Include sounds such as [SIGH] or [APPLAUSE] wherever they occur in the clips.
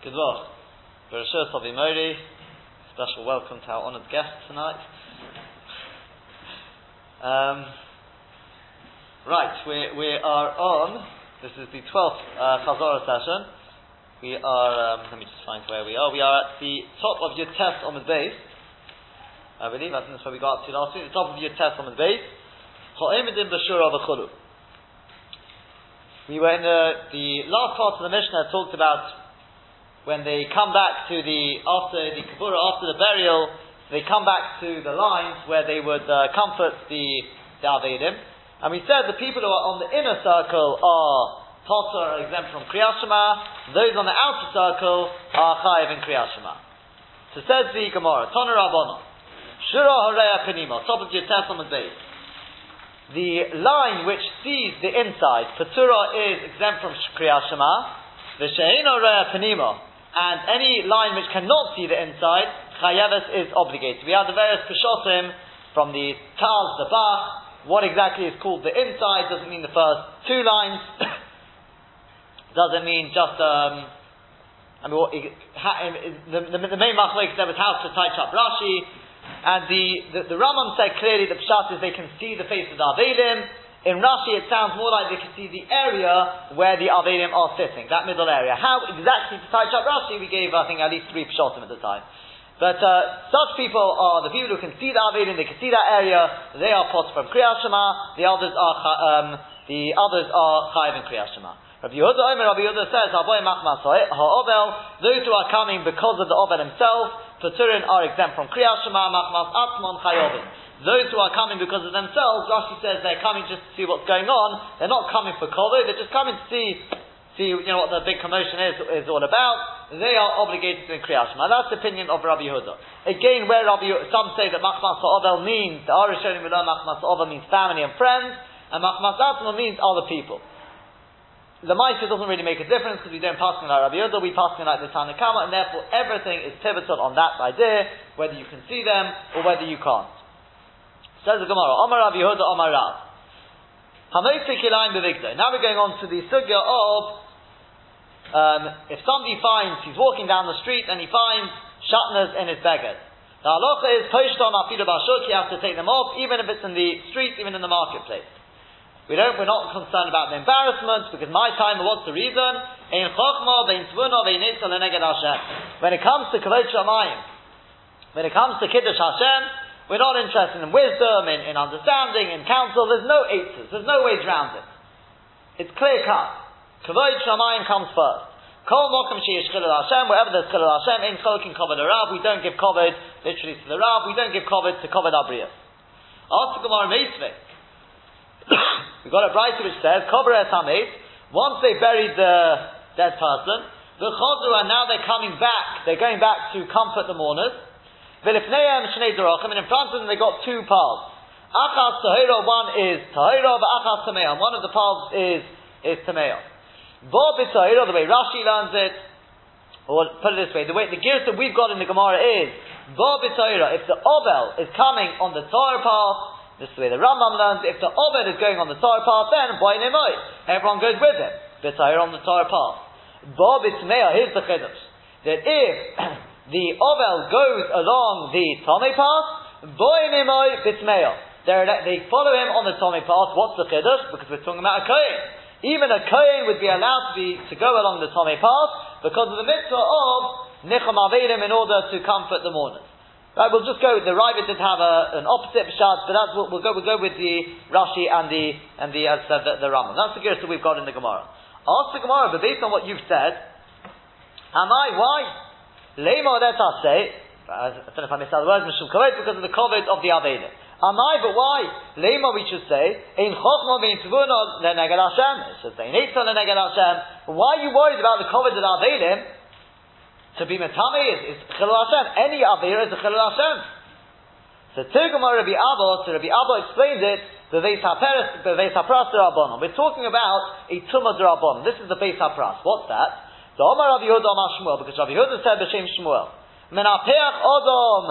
Good luck. Bereshus Avimori, special welcome to our honoured guest tonight. Um, right, we, we are on, this is the 12th uh, Chazorah session. We are, um, let me just find where we are. We are at the top of your test on the base. I believe, I think that's where we got to last week. The top of your test on the base. We were in the, the last part of the Mishnah talked about when they come back to the after the kabura after the burial, they come back to the lines where they would uh, comfort the avedim. And we said the people who are on the inner circle are potter are exempt from kriyashma. Those on the outer circle are chayiv in kriyashma. So says the Gemara, Toner Rabbanon, Shura Horeya Penima, top of your base. The line which sees the inside, Patura is exempt from kriyashma. The Shein Horeya Penima, and any line which cannot see the inside, chayeves is obligated. We have the various peshotim from the Taz, the Bach, what exactly is called the inside, doesn't mean the first two lines, [COUGHS] doesn't mean just, um, I mean, what, the, the, the, main machlek there was how to touch up Rashi, and the, the, the Raman said clearly the pshat is they can see the face of the Avelim, in Rashi, it sounds more like they can see the area where the Avedim are sitting, that middle area. How exactly to touch up Rashi, we gave, I think, at least three pshotim at the time. But uh, such people are the people who can see the Avedim, they can see that area, they are pots from Kriyat Shema, the others are, um, the others are Chayiv in Kriyat Shema. Rabbi Yehuda Omer, Rabbi Yehuda says, Ha'boy machmasoi, ha'ovel, those who are coming because of the Ovel himself, Peturin are exempt from Kriyat Shema, machmas atmon chayovim. Those who are coming because of themselves, Rashi says they're coming just to see what's going on. They're not coming for kovo. They're just coming to see, see you know what the big commotion is is all about. They are obligated to Kriyat Shema. That's the opinion of Rabbi Yehuda. Again, where Rabbi some say that Machmas Ovel means the Arishonim Machmas Ovel means family and friends, and Machmas Atma means other people. The Maisa doesn't really make a difference because we don't pass like Rabbi Yehuda, we pass like the Tanakama, and therefore everything is pivotal on that idea, whether you can see them or whether you can't. Says the Gemara, Omar Rabbi Yehuda, Omar Rav. Now we're going on to the sugya of um, if somebody finds he's walking down the street and he finds shatnas in his beggar. The halacha is poshton afilu bashuk. You have to take them off, even if it's in the street, even in the marketplace. We don't. We're not concerned about the embarrassment because my time. What's the reason? When it comes to kavod shamayim, when it comes to kiddush Hashem, we're not interested in wisdom, in, in understanding, in counsel. There's no answers. There's no ways around it. It's clear cut. Kavod Shamayim comes first. Kol mokum sheyish chilul Hashem, wherever there's chilul Hashem, in cholkin kovad Rav, we don't give kovad literally to the Rav, we don't give kovad to kovad Abrius. Gemara Meitzvah, [COUGHS] we've got a brighter which says, es once they buried the dead person, the chodu, and now they're coming back, they're going back to comfort the mourners, Vilifneim Shnei Dorachim, and in front of them they got two paths. Achas Tahira, one is Tahira, but Achas Tameah. One of the paths is, is Tameah. Bob is Tahira, the way Rashi learns it, or put it this way, the way the gears that we've got in the Gemara is, Bob is Tahira, if the Obel is coming on the Torah path, this is the way the Rambam learns, if the Obel is going on the Torah path, then Boy Nemoy, everyone goes with him. B'Tahira on the Torah path. Bob is Tameah, here's the Chiddush. That if [CLEARS THROAT] the Ovel goes along the Tomei path, boy mimoy bitmeyo. They follow him on the Tomei path. What's the chiddush? Because we're talking about a Kohen. Even a Kohen would be allowed to be to go along the Tomei path because of the mitzvah of Nicham Avedim in order to comfort the mourners. Right, we'll just go. The Rabbit did have a, an opposite pshat, but that's what we'll go. We'll go with the Rashi and the and the as uh, the, the Rambam. That's the gears that we've got in the Gemara. Ask the Gemara, but based on what you've said, am I why? Lema let us say, I don't know if I missed out the words, Mishum Kovet, because of the Kovet of the Aveda. Am I, but why? Lema we should say, Ein Chochma Vein Tvuna Lenegel Hashem. It says, Vein Eitzah Lenegel Hashem. Why are you worried about the Kovet of the Avedim? To be Metame is, is Chilul Hashem. Any Aveda is a Chilul Hashem. So Tirgumar Rabbi Abba, so Rabbi Abba explains it, the Veis HaPras Rabbanon. We're talking about a Tumah Rabbanon. This is the Veis HaPras. What's that? The Omar Rabbi Yehuda Omar Shmuel, because Rabbi Yehuda said b'shem Shmuel, Menapeach Odom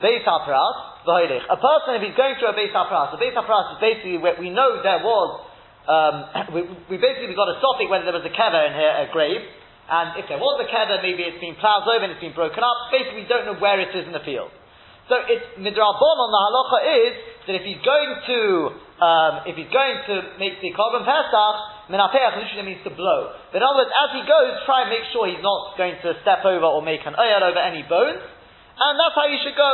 Beis HaPras, v'hoilech. A person, if he's going through a Beis HaPras, a Beis HaPras is basically where we know there was, um, [LAUGHS] we, we basically got a topic whether there was a kever in here, a grave, And if there was a kever, maybe it's been ploughed over and it's been broken up. Basically, we don't know where it is in the field. So it's midrabon on the halacha is that if he's going to um, if he's going to make the carbon pesach, minapeach literally means to blow. But in other words, as he goes, try and make sure he's not going to step over or make an oyel over any bones, and that's how you should go.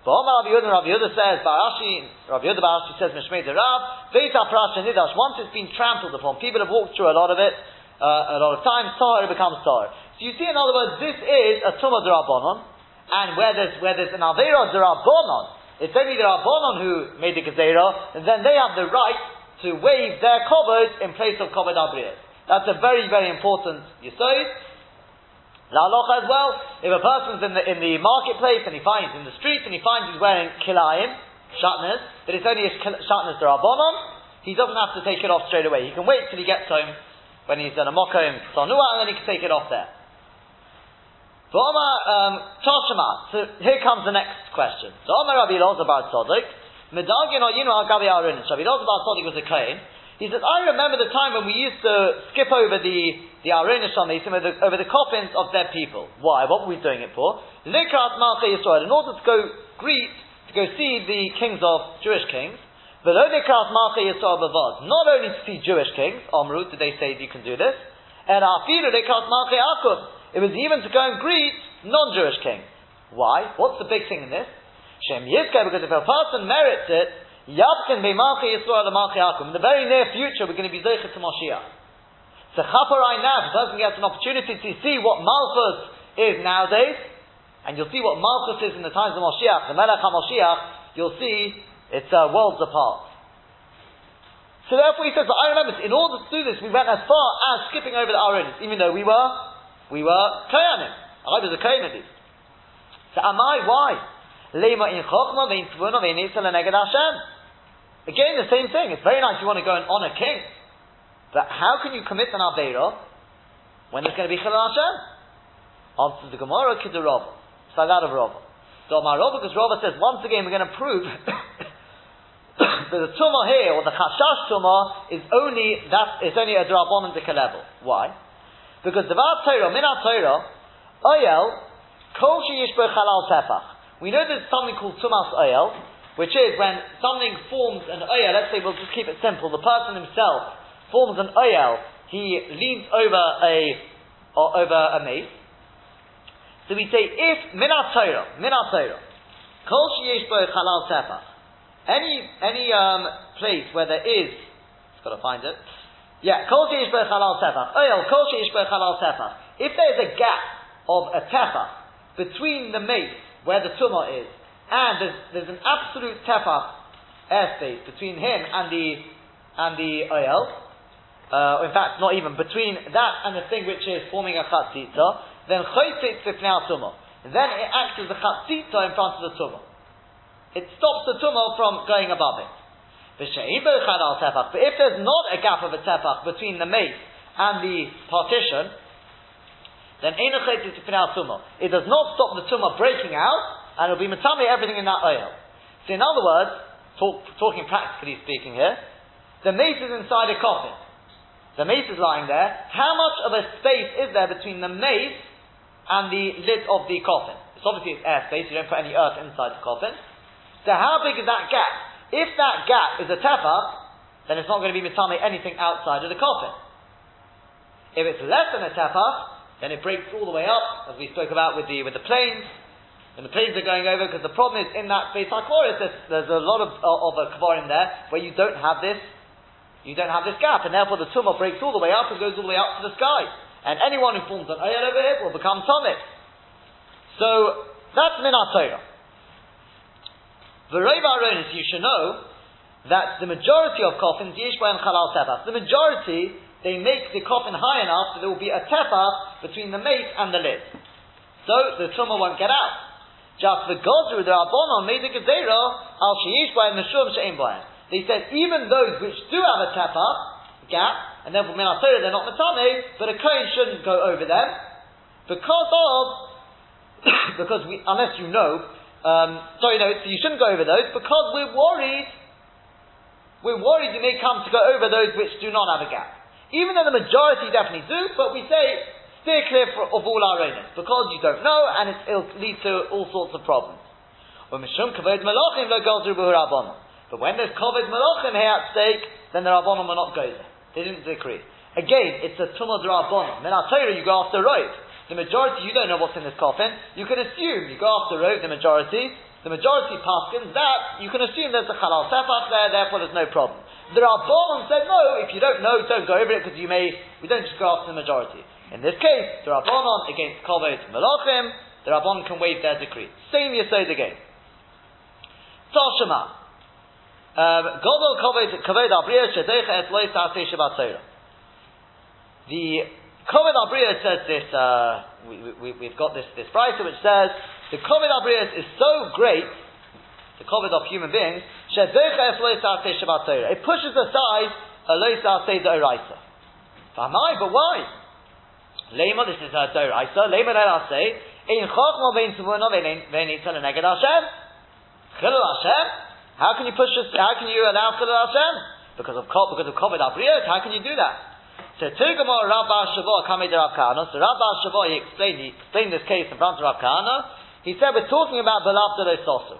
But Omar Rabbi Yehuda, Rabbi Yehuda says, Barashi, Rabbi Yehuda Barashi says, Mishmei Rav, Veita Prasha Nidash, once it's been trampled upon, people have walked through a lot of it, uh, a lot of times, Tahar, becomes Tahar. So you see, in other words, this is a Tumah Durabonon, and where there's, where there's an Avera Durabonon, it's only the Rabbonon who made the Gezerah, and then they have the right to waive their kavod in place of kavod Abriyas. That's a very, very important Yisod. La as well, if a person's in the, in the marketplace and he finds in the streets and he finds he's wearing kilayim, shatners, that it's only a shatners Durabonon, he doesn't have to take it off straight away. He can wait till he gets home when he's in a mokom sanua, and then he can take it off there. Um, So here comes the next question. So Omar Rabbi Elazar Bar Tzadok, Medagin or Yinu Al Gabi Arunin. Rabbi Elazar Bar Tzadok was a kohen. He says, I remember the time when we used to skip over the the Arunin Shamasim over over the coffins of dead people. Why? What were we doing it for? Likrat Malchei Yisrael. In order to go greet, to go see the kings of Jewish kings. Not only to see Jewish kings, Omru, did they say you can do this? And It was even to go and greet non-Jewish kings. Why? What's the big thing in this? Shem because if a person merits it, Yabkin be Malchi Yisrael and Malchi Akum. In the very near future, we're going to be Zeichet to Moshiach. So Chaparai now, if a person gets an opportunity to see what Malchus is nowadays, and you'll see what Malchus is in the times of Moshiach, the Melech HaMoshiach, you'll see it's uh, worlds apart. So therefore he says, but I remember, in order to do this, we went as far as skipping over the Aronis, even though we were, we were Koyanim. I was a Koyan at least. So am I? Why? Lema in. Again, the same thing. It's very nice you want to go and honor king. But how can you commit an Aveira when there's going to be Chilul Hashem? Answers the Gemara, Kidarov. Sagat of Rav. So my Rav, because Rav says, once again, we're going to prove [COUGHS] but the tumah here, or the chashash tumah, is only that is only a drabonindik level. Why? Because the var Torah, min Torah, oyel, kol sheyish halal tefach. We know there's something called tumas oyel, which is when something forms an oyel. Let's say we'll just keep it simple. The person himself forms an oyel. He leans over a or over a mace. So we say if min Torah, min Torah, kol sheyish halal tefach. Any any um, place where there is, got to find it. Yeah, kol halal tefach. Oil kol halal tefach. If there is a gap of a tefach between the mace where the tumah is, and there's, there's an absolute tefach airspace between him and the and the oil. Uh, in fact, not even between that and the thing which is forming a chatzitza, then chaytzit tumah. Then it acts as a chatzitza in front of the tumah. It stops the tumah from going above it. But if there's not a gap of a tefach between the mace and the partition, then it does not stop the tumah breaking out, and it'll be matame everything in that oil. So in other words, talk, talking practically speaking here, the mace is inside a coffin. The mace is lying there. How much of a space is there between the mace and the lid of the coffin? It's obviously it's air space, you don't put any earth inside the coffin. So how big is that gap? If that gap is a tefach, then it's not going to be mitame anything outside of the coffin. If it's less than a tefach, then it breaks all the way up, as we spoke about with the with the planes. And the planes are going over because the problem is in that space Chorus, there's, there's a lot of, uh, of, a kavarim there where you don't have this, you don't have this gap, and therefore the tumah breaks all the way up and goes all the way up to the sky. And anyone who forms an ayat over it will become tummy. So that's minat V'rov aronis, you should know that the majority of coffins, yesh and chalal tefach, the majority, they make the coffin high enough that there will be a tefach between the mate and the lid. So the truma won't get out. Just the Godru, the Rabbonon, made the Gezerah, al sheyish and meshum she'em They said even those which do have a tefach, gap, and therefore min they're not matame, but a kohen shouldn't go over them because of [COUGHS] because we, unless you know um, sorry, no, you shouldn't go over those because we're worried. We're worried you may come to go over those which do not have a gap. Even though the majority definitely do, but we say steer clear for, of all our owners, because you don't know, and it, will lead to all sorts of problems. But when there's covered malachim here at stake, then the rabbanim will not go there. They didn't decree. Again, it's a tumah rabbanim. Then I'll tell you, you go after road. The majority, you don't know what's in this coffin. You can assume you go after road. The majority, the majority paskins that you can assume there's a halal sefach there. Therefore, there's no problem. The rabbanim said no. If you don't know, don't go over it because you may. We don't just go after the majority. In this case, the rabbanon against kavod malachim, the rabbanon can waive their decree. Same yesod again. Toshima. Um, Godol kavod abriya shedecha et sa'aseh shabbat. The Kovid Abriya says this, uh, we, we, have got this, this writer which says, the Kovid Abriya is so great, the Kovid of human beings, it pushes aside a loisa say the oraisa. Famai, but why? Lema, this is a doraisa. Lema say, in chachma vein tzvuna vein itzal neged Hashem. Chilul Hashem. How can you push this? How can you allow chilul Hashem? Because of because of Kovid Abriya, how can you do that? So Tirgamor Rabba Shavua Kamei Rav Kahana. So Rabba Shavua he explained he explained this case in front of Rav Kahana. He said we're talking about Belav de Sosu.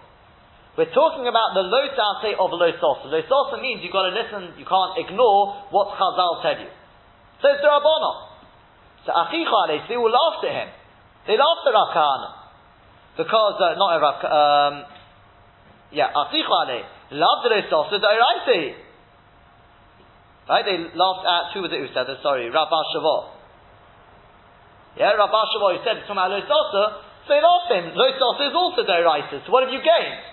We're talking about the low say of. Low sosa means you've got to listen, you can't ignore what Chazal tell you. So it's the Rabbanah. So Achicha they all laughed at him. They laughed at Rav Kahana. Because, uh, not Rav, um, yeah, Achicha loved the Sosa, the Right? They laughed at, who was it who said this? Sorry, Rabbi Shavot. Yeah, Rabbi Shavot, who said it's from Lo Sosa, so they laughed at him. Lo Sosa is also Doraisa, so what have you gained?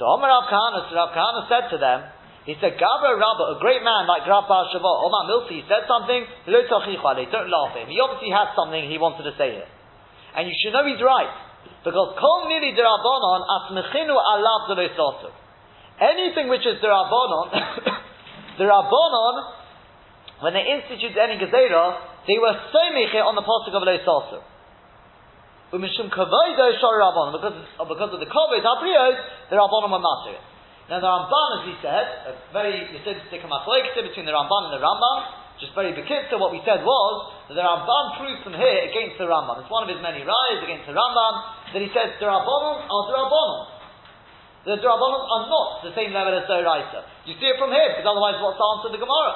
So Omar Rav Kahana, so Rav Kahana said to them, he said, Gabra Rabba, a great man like Rabba Shavot, Omar Milsi, he said something, Lo don't laugh at him. He obviously had something he wanted to say here. And you should know he's right. Because Kol Mili Derabonon Asmechinu Alav Lo Anything which is Derabonon, [COUGHS] [COUGHS] the Rabbanon, when they instituted any Gezerah, they were so mechir on the pasuk of Leisasu. Umishum kavoido shor Rabbanon, because uh, because of the kavod abrios, the Rabbanon were matter Now the Ramban, as we said, a very Yisodistic between the Ramban and the Rambam, just very bekitza, what we said was that the Ramban proves from here against the Rambam. It's one of his many rayas against the Rambam that he says the Rabbanon are the Rabbanon the Drabanon are not the same level as Doraisa. You see it from here, because otherwise what's the answer to the Gemara?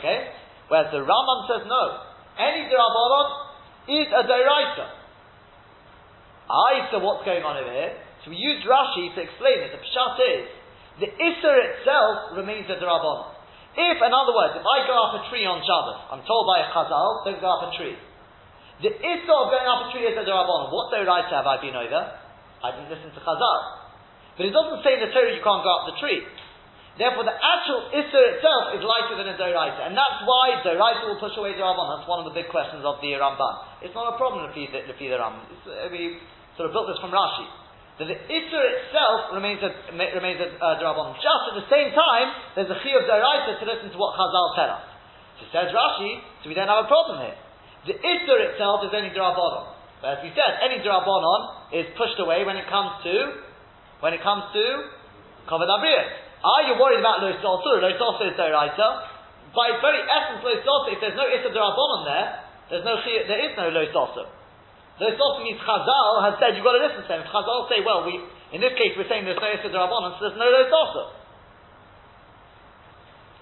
Okay? Whereas the Rambam says no. Any Drabanon is a Doraisa. I, so what's going on over here? So we use Rashi to explain it. The Pshat is, the Isser itself remains a Drabanon. If, in other words, if I go up a tree on Shabbos, I'm told by a Chazal, don't go up a tree. The Isser of going up a tree is a Drabanon. What Doraisa have I been over? I didn't listen to Chazal. But it doesn't say in the Torah you can't go up the tree. Therefore, the actual Isser itself is lighter than a Doraita. And that's why Doraita will push away the Ramban. That's one of the big questions of the Ramban. It's not a problem if you the, the Ramban. Uh, we sort of built this from Rashi. That the Isser itself remains a, remains a uh, Rabban. Just at the same time, there's a Chi of Doraita to listen to what Chazal tell us. So says Rashi, so we don't have a problem here. The Isser itself is only Rabbanon. But as we said, any drabonon is pushed away when it comes to when it comes to kavod Are you worried about lo salsa? Lo salsa is deraisa. By its very essence, lo salsa. If there's no issa drabonon there, there's no there is no lo salsa. Lo salsa means Chazal has said you've got to listen to them. If Chazal say, well, we in this case we're saying there's no issa drabonon, so there's no lo salsa.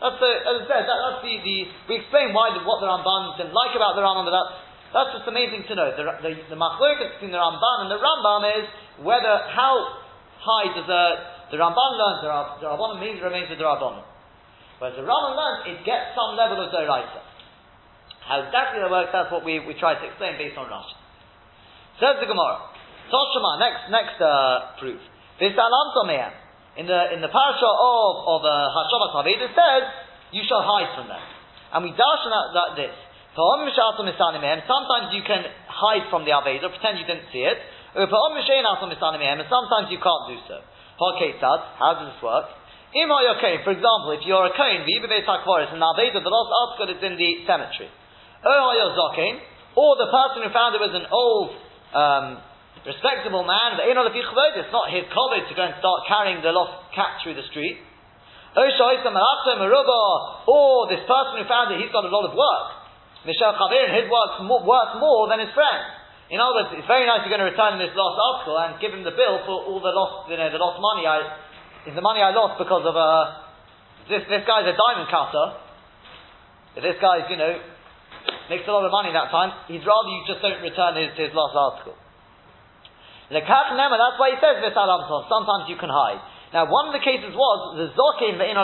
That's the, as I said, that, that's the, the, we explain why the, what the Ramban didn't like about the Rambam, but that's that's just amazing to know. The, the, the between the Ramban and the Rambam is whether, how high does the, the Ramban learn the, the Rabbanon means remains with the Rabbanon. Whereas the Rambam learns, it gets some level of Doraisa. How exactly that works, that's what we, we try to explain based on Rashi. Says the Gemara. Toshima, next, next uh, proof. In the, in the parasha of, of uh, Hashavat it says, you shall hide from them. And we dash on that, that this. Sometimes you can hide from the Aveda, pretend you didn't see it. And sometimes you can't do so. How does this work? For example, if you're a kohen, and the Aveda, the last article is in the cemetery. Or the person who found it was an old, um, respectable man, it's not his college to go and start carrying the lost cat through the street. Or this person who found it, he's got a lot of work. Michel Chavir, his work's worth more than his friend. In other words, it's very nice you're going to return this lost article and give him the bill for all the lost, you know, the lost money I, is the money I lost because of, uh, this, this guy's a diamond cutter. This guy's, you know, makes a lot of money that time, he'd rather you just don't return his, his lost article. Lekach Nema, that's why he says this Sometimes you can hide. Now, one of the cases was the zokim ve'in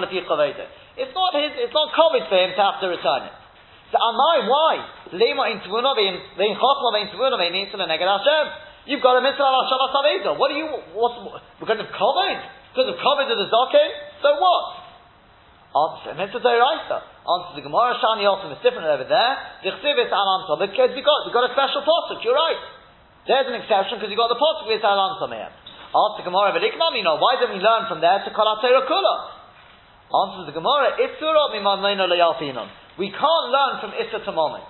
It's not his. It's not common for him to have to return it. So, Amai, why? In tvuna ve'in chokma ve'in tvuna ve'in nitzah neged. You've got a mitzvah al Hashem Asaveda. What do you? What's because of covid? Because of covid of the zokim? So what? Answer mitzvah deraisa. Answer the Gemara Shani also is different over there. The chsivis alam because we got we got a special pasuk. You're right. There's an exception because you got the pasuk with Alan Sameah. Ask the Gemara, but you know, why don't we learn from there to Kol Kula? Answers the Gemara, Itzurot mimadleino leyalfinon. We can't learn from Issa to Moment.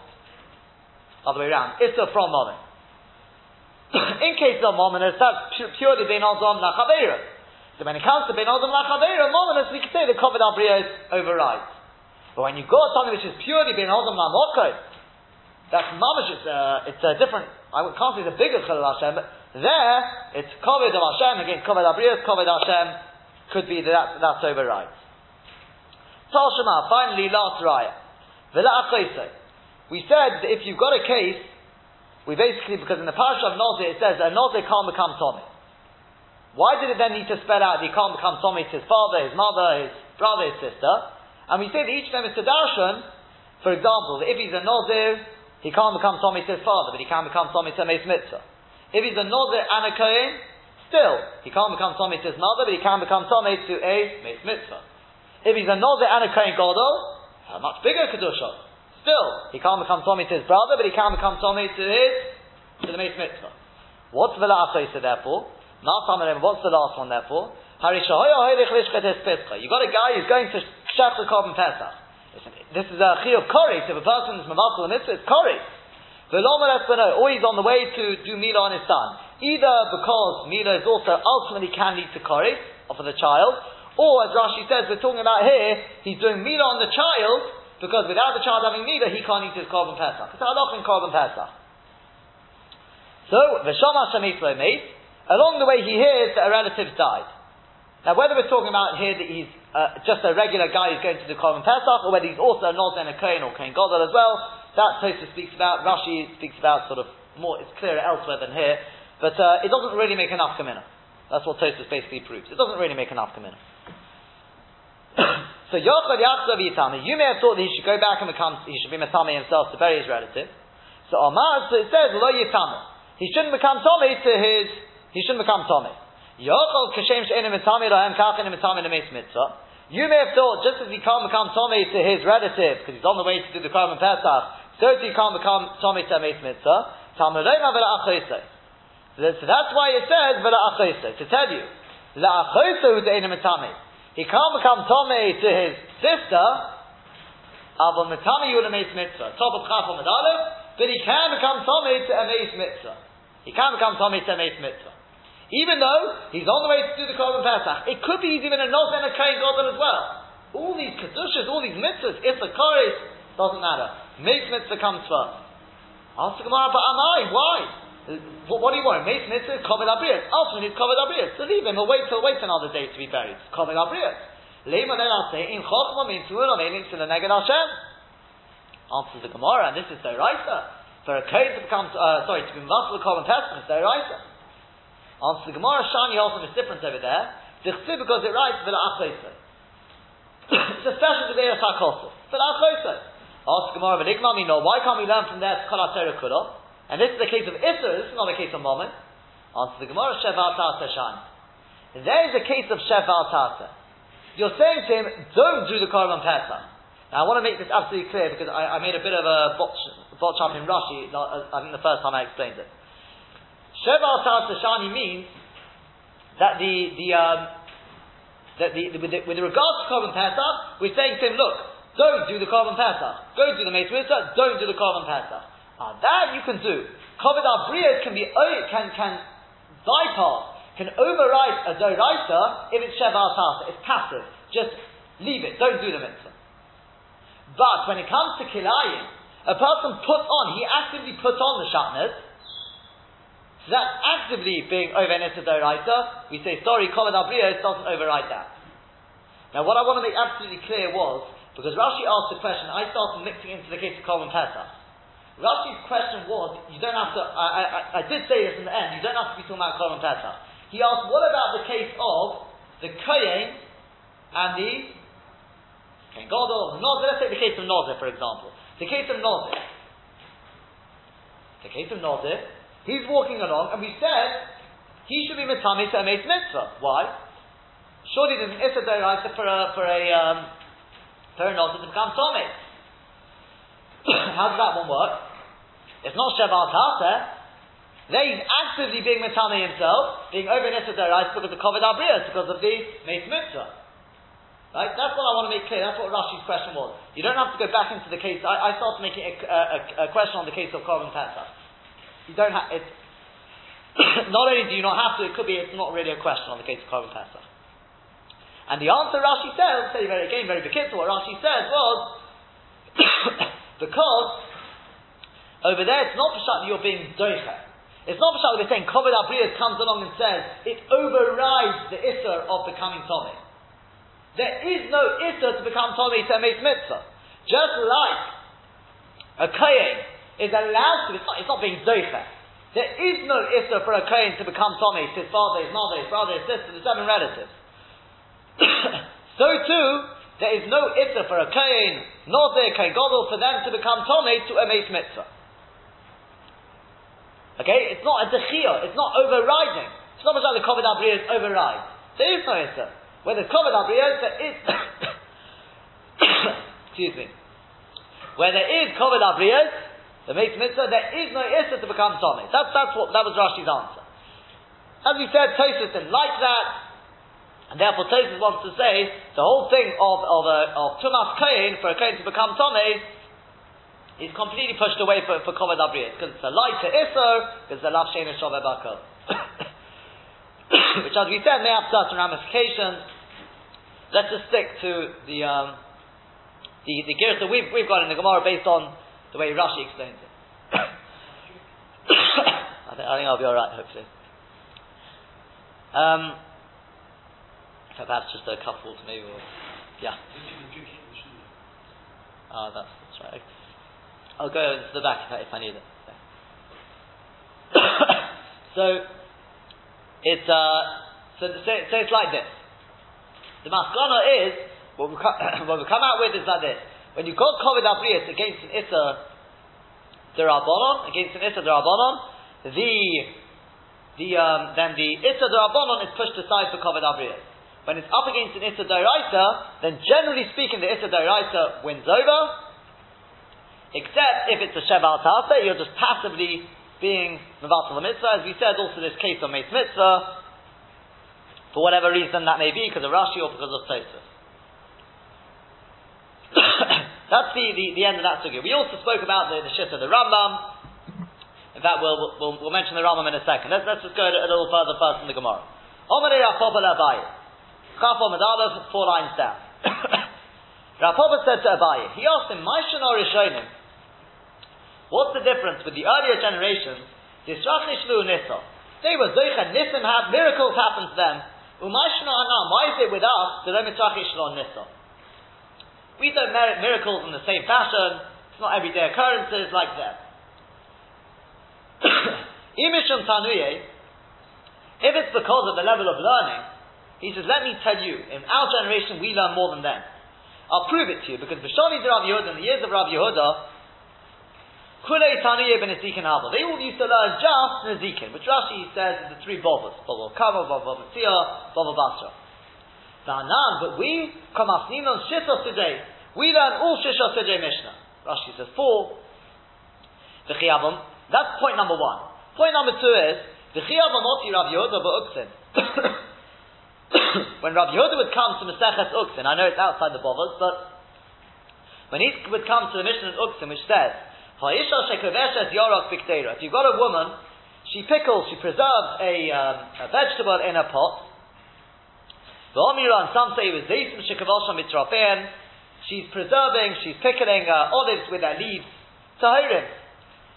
Other way around, Issa from Moment. [COUGHS] In case of Mominus, that's purely Ben Ozom Lachaveira. So when it comes to Ben Ozom Lachaveira, Mominus, we can say the Abriya is overrides. But when you've got something which is purely Ben Ozom Lamokoi, that's mamish, it's a, it's a different, I can't say the bigger Chilul Hashem, but there, it's Kovid of Hashem, again, Kovid Abriyas, Kovid Hashem, could be that that's overrides. Tal Shema, finally, last raya. We said that if you've got a case, we basically, because in the parasha of Nozir it says a Nozir can't become Tommy. Why did it then need to spell out that he can't become Tommy to his father, his mother, his brother, his sister? And we say that each of them is to darshan, for example, if he's a Nozir, he can't become Tommy to his father, but he can become Tommy to Meis Mitzvah. If he's a Nozer and a Kohen, still, he can't become Tommy to his mother, but he can become Tommy to a Meis Mitzvah. If he's a Nozer and a Kohen Godel, a much bigger Kedusha. Still, he can't become Tommy to his brother, but he can become Tommy to his, to the Meis Mitzvah. What's the last therefore? What's the last one therefore? You got a guy who's going to the Korban Pesach. This is a chi of kori. If a person is mavakal a mitzvah, it's kori. Or he's on the way to do mila on his son. Either because mila is also ultimately can lead to kori, or for the child, or as Rashi says, we're talking about here, he's doing mila on the child, because without the child having mila, he can't eat his korban pesach. It's halach in korban pesach. So, v'shama shemitlo made, along the way he hears that a relative died. Now, whether we're talking about here that he's uh, just a regular guy who's going to do Korban Pesach, or whether he's also a Noz and a Kohen or Kohen Gadol as well, that Tosfos speaks about. Rashi speaks about sort of more. It's clearer elsewhere than here, but uh, it doesn't really make enough kamina. That's what Tosfos basically proves. It doesn't really make enough kamina. [COUGHS] so Yochad Yachzav Yitami, you may have thought that he should go back and become, he should be Matami himself to bury his relative. So Omar, so it says, Lo Yitami. He shouldn't become Tommy to his, he shouldn't become Tommy. Yochel kashem she'enim mitami lahem kachin mitami lemeis mitzvah. You may have thought, just as he can't become Tommy to his relative, because he's on the way to do the Korban Pesach, so he can't become Tommy to Meis Mitzvah, Talmudayna v'la So that's why it says Vela v'la to tell you, la achoyse who's the mitami. He can't become Tommy to his sister, Meis Mitzvah, top of but he can become Tommy to a Meis Mitzvah. He can become Tommy to a Meis Mitzvah. Even though he's on the way to do the Korban Pesach, it could be he's even a Nos and a Kain Godel as well. All these Kedushas, all these mitzvahs, if the Koris, doesn't matter. Makes mitzvah comes first. Ask the Gemara, but am I? Why? What, what do you want? Makes mitzvah, Kovid Abriyas. Ultimately, it's Kovid Abriyas. So leave him, he'll wait till wait another day to be buried. Kovid Abriyas. Lema then I'll say, in Chochma min Tzurah meaning to the Neged Hashem. Answers the Gemara, and this is the Raisa. For a code to become, uh, sorry, to be muscle Korban Pesach is the Raisa. Answer the Gemara Shani also is different over there. Dichsi because it writes Vila Achosa. [COUGHS] It's a special Gebeir Sakosa. Vila Achosa. Ask the Gemara V'Nigma no. Why can't we learn from there Kol Kula? And this is the case of Isser. This is not the case of Moment. Answer the Gemara Sheval Tata Shani. There is a case of Sheval Tata. You're saying to him, don't do the Korban Pesach. Now I want to make this absolutely clear because I, I made a bit of a botch, botch up in Rashi. I think the first time I explained it. Sheval Shani means that the, the, um, that the, the, with, the, with regard to Korban Pesach, we're saying to him, look, don't do the Korban Pesach. Go do the Mitzvah, don't do the Korban Pesach. Ah, that you can do. Kovid Abriyas can be, can, can bypass, can override a Doraita if it's Sheval Tasa. It's passive. Just leave it, don't do the mitzvah. But when it comes to kilayim, a person put on, he actively put on the shatnez, so that's actively being over Nisa We say, sorry, Kovad Abrios doesn't override that. Now, what I want to make absolutely clear was, because Rashi asked the question, I started mixing into the case of Korban Pesach. Rashi's question was, you don't have to, I, I, I, did say this in the end, you don't have to be talking about Korban Pesach. He asked, what about the case of the Kohen and the Kohen Gadol, Nozir, let's take the case of Nozir, for example. The case of Nozir. The case of Nozir, He's walking along, and we said he should be mitami to a mitzvah. Why? Surely there's an issa for a for a um, for a nota to become tomei. [COUGHS] How does that one work? It's not Shabbat. There he's actively being mitami himself, being over deraisa because of kovid abrias, because of the mace mitzvah. Right? That's what I want to make clear. That's what Rashi's question was. You don't have to go back into the case. I, I started making a, a, a, question on the case of Korban Pesach. You don't have it. [COUGHS] not only do you not have to, it could be it's not really a question on the case of Korban Pesach. And the answer Rashi says, say very again, very bekitzel, what Rashi says was [COUGHS] because over there it's not pshat that you're being doicha. It's not pshat that they're saying Kovid Abriyas comes along and says it overrides the issa of becoming Tomei. There is no issa to become Tomei to a mitzvah. Just like a Kayin is allowed to, it's not, it's not being doicha. There is no issa for a kohen to become Tommy to his father, his mother, his brother, his sister, the seven relatives. [COUGHS] so too, there is no issa for a kohen, nor there kohen gadol, for them to become Tommy to a mitzvah. Okay, it's not a dechia, it's not overriding. It's not like the kovid abriyas override. There is no issa. Where the kovid abriyas, [COUGHS] there is. excuse me. Where there is kovid abriyas, the makes mitzvah, there is no issa to become Tomei. That's, that's what, that was Rashi's answer. As we said, Tosfos didn't like that, and therefore Tosfos wants to say the whole thing of, of, a, of Tumas for a Kohen to become Tomei, is completely pushed away for, for Kovad Abriyat, because it's a light to Isser, because it's a Lav Shena Shaveh Which, as we said, may have certain ramifications. Let's just stick to the, um, the, the gears that we've, we've got in the Gemara based on the way Rashi explains it. [COUGHS] I, think, I think I'll be alright, hopefully. Um, so perhaps just a couple to me, or, yeah. Oh, that's, that's right. I'll go to the back if I, if I need it. [COUGHS] so, it's, uh, so, so it's like this. The maskana is, what we, [COUGHS] what we come out with is like this. When you got Kovid abrius against an Issa Derabonon, against an Issa Derabonon, the, the, um, then the Issa Derabonon is pushed aside for Kovid abrius. When it's up against an Issa Deraisa, then generally speaking, the Issa Deraisa wins over, except if it's a Sheva Tase, you're just passively being Mavatal Mitzvah, as we said, also this case on Mace Mitzvah, for whatever reason that may be, because of Rashi or because of Tosfos. [COUGHS] That's the, the, the, end of that sugya. We also spoke about the, the shit of the Rambam. In fact, we'll, we'll, we'll, mention the Rambam in a second. Let's, let's just go a, little further first in the Gemara. Omerei Rav Papa Abaye. Chaf Omedalev, four lines down. [COUGHS] Rav Papa said to Abaye, he asked him, Maishan or Rishonim, what's the difference with the earlier generations? They were Zoicha, Nisim had miracles happened to them. Umaishna Anam, why is it with us? We don't merit miracles in the same fashion. It's not everyday occurrences like that. [COUGHS] Tanuye, if it's because of the level of learning, he says, let me tell you, in our generation we learn more than them. I'll prove it to you, because Bishani de Rav Yehuda, in the years of Rav Yehuda, Kulei Tanuye ben Ezekin Abel. They all used to learn just Ezekin, which Rashi says is the three Bobas. Bobo Kama, Bobo Batia, Bobo Basra. Danan, but we, Kamasninon Shittos today, we learn all Shishos today Mishnah. Rashi says four. V'chiyavim, that's point number one. Point number two is, V'chiyavim oti Rav Yehuda ba'uksin. [COUGHS] when Rav Yehuda would come to Mesechet Uksin, I know it's outside the Bovas, but when he would come to the Mishnah in Uksin, which says, If you've got a woman, she pickles, she preserves a, um, a vegetable in a pot, The and some say it was Zaysim Shekavosham Mitrafein. She's preserving, she's pickling uh, olives with their leaves. Tahirim.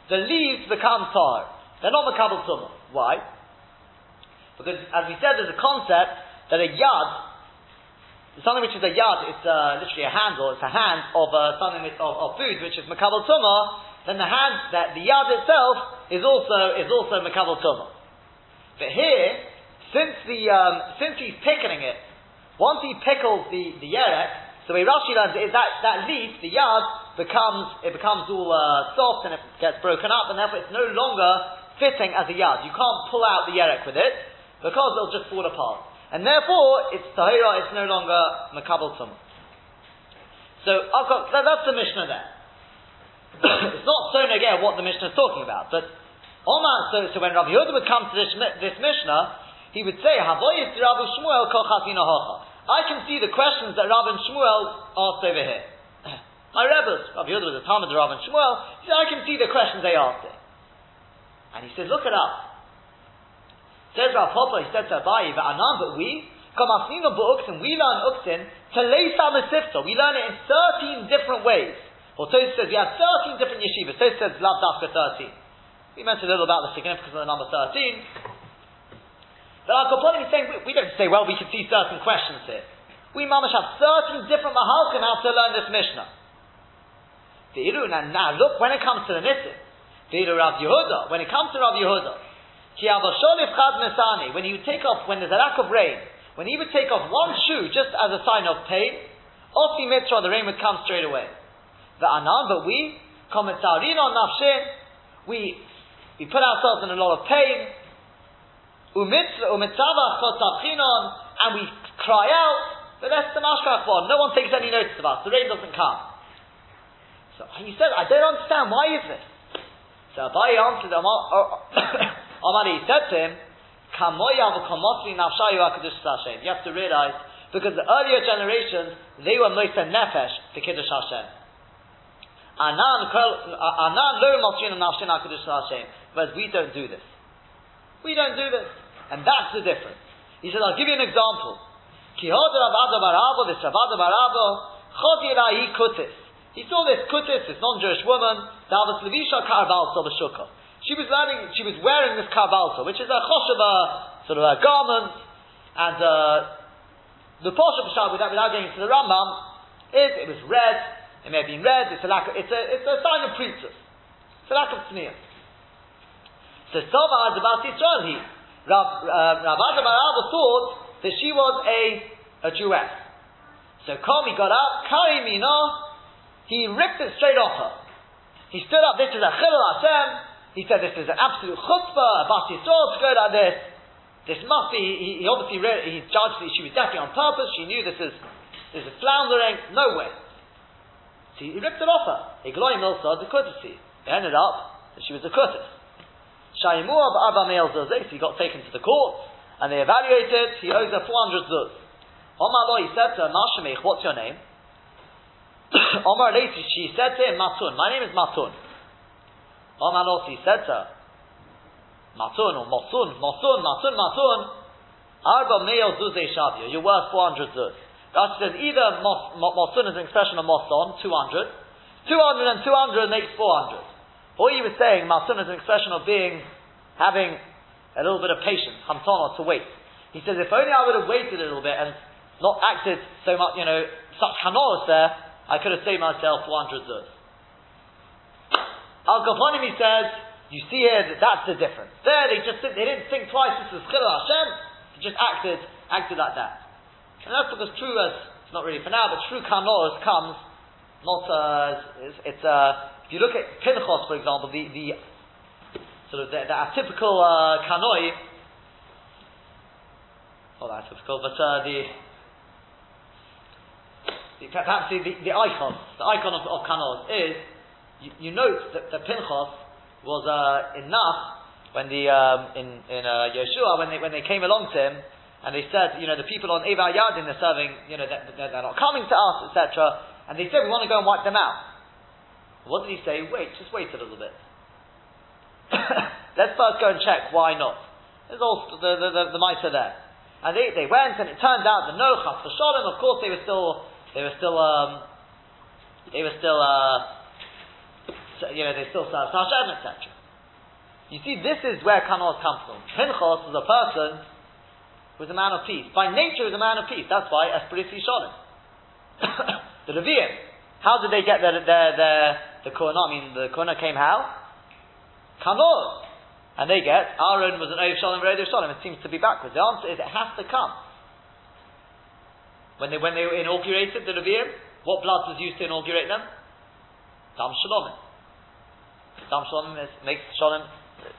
The leaves become tar. They're not Makabal Tumah. Why? Because, as we said, there's a concept that a yad, something which is a yad, it's uh, literally a handle, it's a hand of uh, something with, of, of, food which is Makabal Tumah, then the hand, that the yad itself is also, is also Makabal Tumah. But here, since the um, since he's pickling it, once he pickles the the yerek, so the way Rashi learns it is that that leaf, the yard, becomes it becomes all uh, soft and it gets broken up, and therefore it's no longer fitting as a yard. You can't pull out the yerek with it because it'll just fall apart, and therefore it's tahira. It's no longer makabel tum. So that's the Mishnah there. It's not so again what the Mishnah is talking about, but Omar. So, so when Rabbi Yehuda would come to this this Mishnah he would say, Rabbi Shmuel I can see the questions that Rabbi Shmuel asked over here. [CLEARS THROAT] My rebels, Rabbi Yehuda was a Talmud of Rabbi Shmuel, he said, I can see the questions they asked. And he said, look it up. Says Rav Papa, he said to Abayi, Va'anan, but we, come Kamasnina Ba'uksin, we learn Uksin, to Mesifta. We learn it in 13 different ways. Well, Tosfos says we have 13 different yeshivas. Tosfos says Lav Dafka 13. We mentioned a little about the significance of the number 13. But our Koponim is saying, we, we, don't say, well, we can see certain questions here. We mamash have certain different mahalkim how to learn this Mishnah. The Iru, now, look, when it comes to the the Iru Rav Yehuda, when it comes to Rav Yehuda, when he would take off, when there's a lack of rain, when he would take off one shoe just as a sign of pain, Osi Mitra, the rain would come straight away. The Anan, but we, Kometzarin Nafshin, we, we put ourselves in a lot of pain, and we cry out, but that's the mashkach one. No one takes any notice of us. The rain doesn't come. So he said, I don't understand. Why is this? So Abayi answered, Amari [COUGHS] said to him, You have to realize, because the earlier generations, they were Moisa Nefesh to Kiddush Hashem. Anan lo Mosrin Nafshin Hashem. Whereas we don't do this. We don't do this. And that's the difference. He said, I'll give you an example. He saw this kutis, this non-Jewish woman, She was learning, she was wearing this karbalsa, which is a chosheva, sort of a garment, and uh, the portion of without, without getting to the Rambam, is it was red, it may have been red, it's a lack of, it's a, it's a sign of priestess. It's a lack of tznius. So Sova about Israel he. Rav, uh, Rav thought that she was a, a Jewess. So Kami got up, Kari Mina, he ripped it straight off her. He stood up, this is a Chilul Hashem, he said this is an absolute chutzpah, a Bat Yisrael to go like this. This must be, he, he obviously, re- he judged that she was definitely on purpose, she knew this is, this is floundering, no way. He ripped it off her. He Igloi Milsa, the courtesy. It ended up that she was a. Shaimua ba'aba me'el zuzeh, he got taken to the court, and they evaluated, he owes her 400 zuz. Omar lo, he said to her, what's your name? [COUGHS] Omar later, she said to him, Matun, my name is Matun. Omar lo, he said to her, Matun, or Mosun, Mosun, Matun, Matun, Arba zuzeh shavya, you're worth 400 zuz. That says either Mosun is an expression of Moson, 200, 200 and 200 makes 400. Or he was saying, Masun is an expression of being, having a little bit of patience, hamtana, to wait. He says, if only I would have waited a little bit and not acted so much, you know, such hanoras there, I could have saved myself 400 zuz. Al Kaponim, he says, you see here that that's the difference. There, they just they didn't think twice. This is Chilul Hashem. They just acted acted like that, and that's because true as it's not really for now, but true kanoras comes not as it's, it's uh, if you look at Pinchos, for example, the, the sort of the, the atypical uh, kanoi, not atypical, but uh, the, the, perhaps the, the, the, icon, the icon of, of kanos is you, you note that, that Pinchos was uh, enough when the um, in in uh, Yeshua when they when they came along to him and they said, you know, the people on Eva Yadin, they're serving, you know, they're, they're not coming to us, etc. And they said, we want to go and wipe them out. What did he say? Wait, just wait a little bit. [COUGHS] Let's first go and check why not. There's all the the, the, the there. And they, they went, and it turned out that no chas v'sholem, of course they were still, they were still, um, they were still, uh, you know, they still served Hashem, etc. You see, this is where kanos comes from. Pinchas was a person was a man of peace. By nature, he was a man of peace. That's why Esprit Sholem. [COUGHS] the Levium. How did they get their, their, their, the Kohenah? I mean, the Kohenah came how? Kanos. And they get, Aaron was an Oiv Shalom, Rodo Shalom. It seems to be backwards. The answer is it has to come. When they, when they inaugurated the Levium, what blood was used to inaugurate them? Dam Shalom. Dam Shalom makes Shalom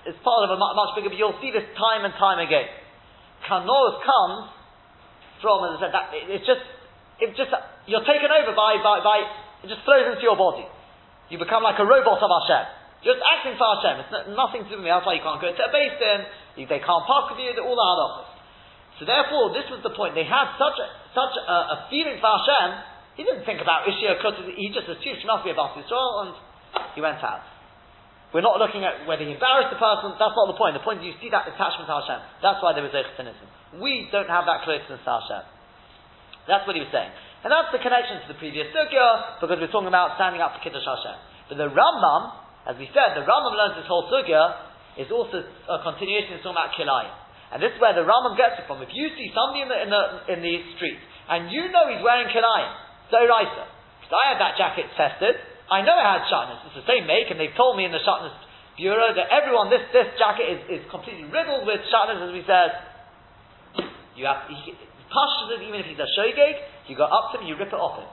it's part of a much bigger, but you'll see this time and time again. Kanos comes from, as I said, that, it's just, it just, you're taken over by, by, by, it just flows into your body. You become like a robot of Hashem. Just acting for Hashem. It's nothing to do with me. That's why you can't go to a basin. They can't pass with you. All the halachas. So therefore, this was the point. They had such a, such a, a feeling for Hashem. He didn't think about Ishia He just assumed she must be about Israel, and he went out. We're not looking at whether he embarrassed the person. That's not the point. The point is you see that attachment to Hashem. That's why there was Eichtanism. We don't have that closeness to Hashem. That's what he was saying. And that's the connection to the previous sugya, because we're talking about standing up for Kiddush Hashem. But the Rambam, as we said, the Rambam learns this whole sugya, is also a continuation of talking about Kilayim. And this is where the Rambam gets it from. If you see somebody in the, in the, in the street, and you know he's wearing Kilayim, so right, because I had that jacket tested, I know it has sharpness. It's the same make, and they've told me in the sharpness bureau that everyone, this, this jacket is, is completely riddled with sharpness, as we said. You have, he, Pashas even if he's a shogeg, you go up to him, you rip it off him.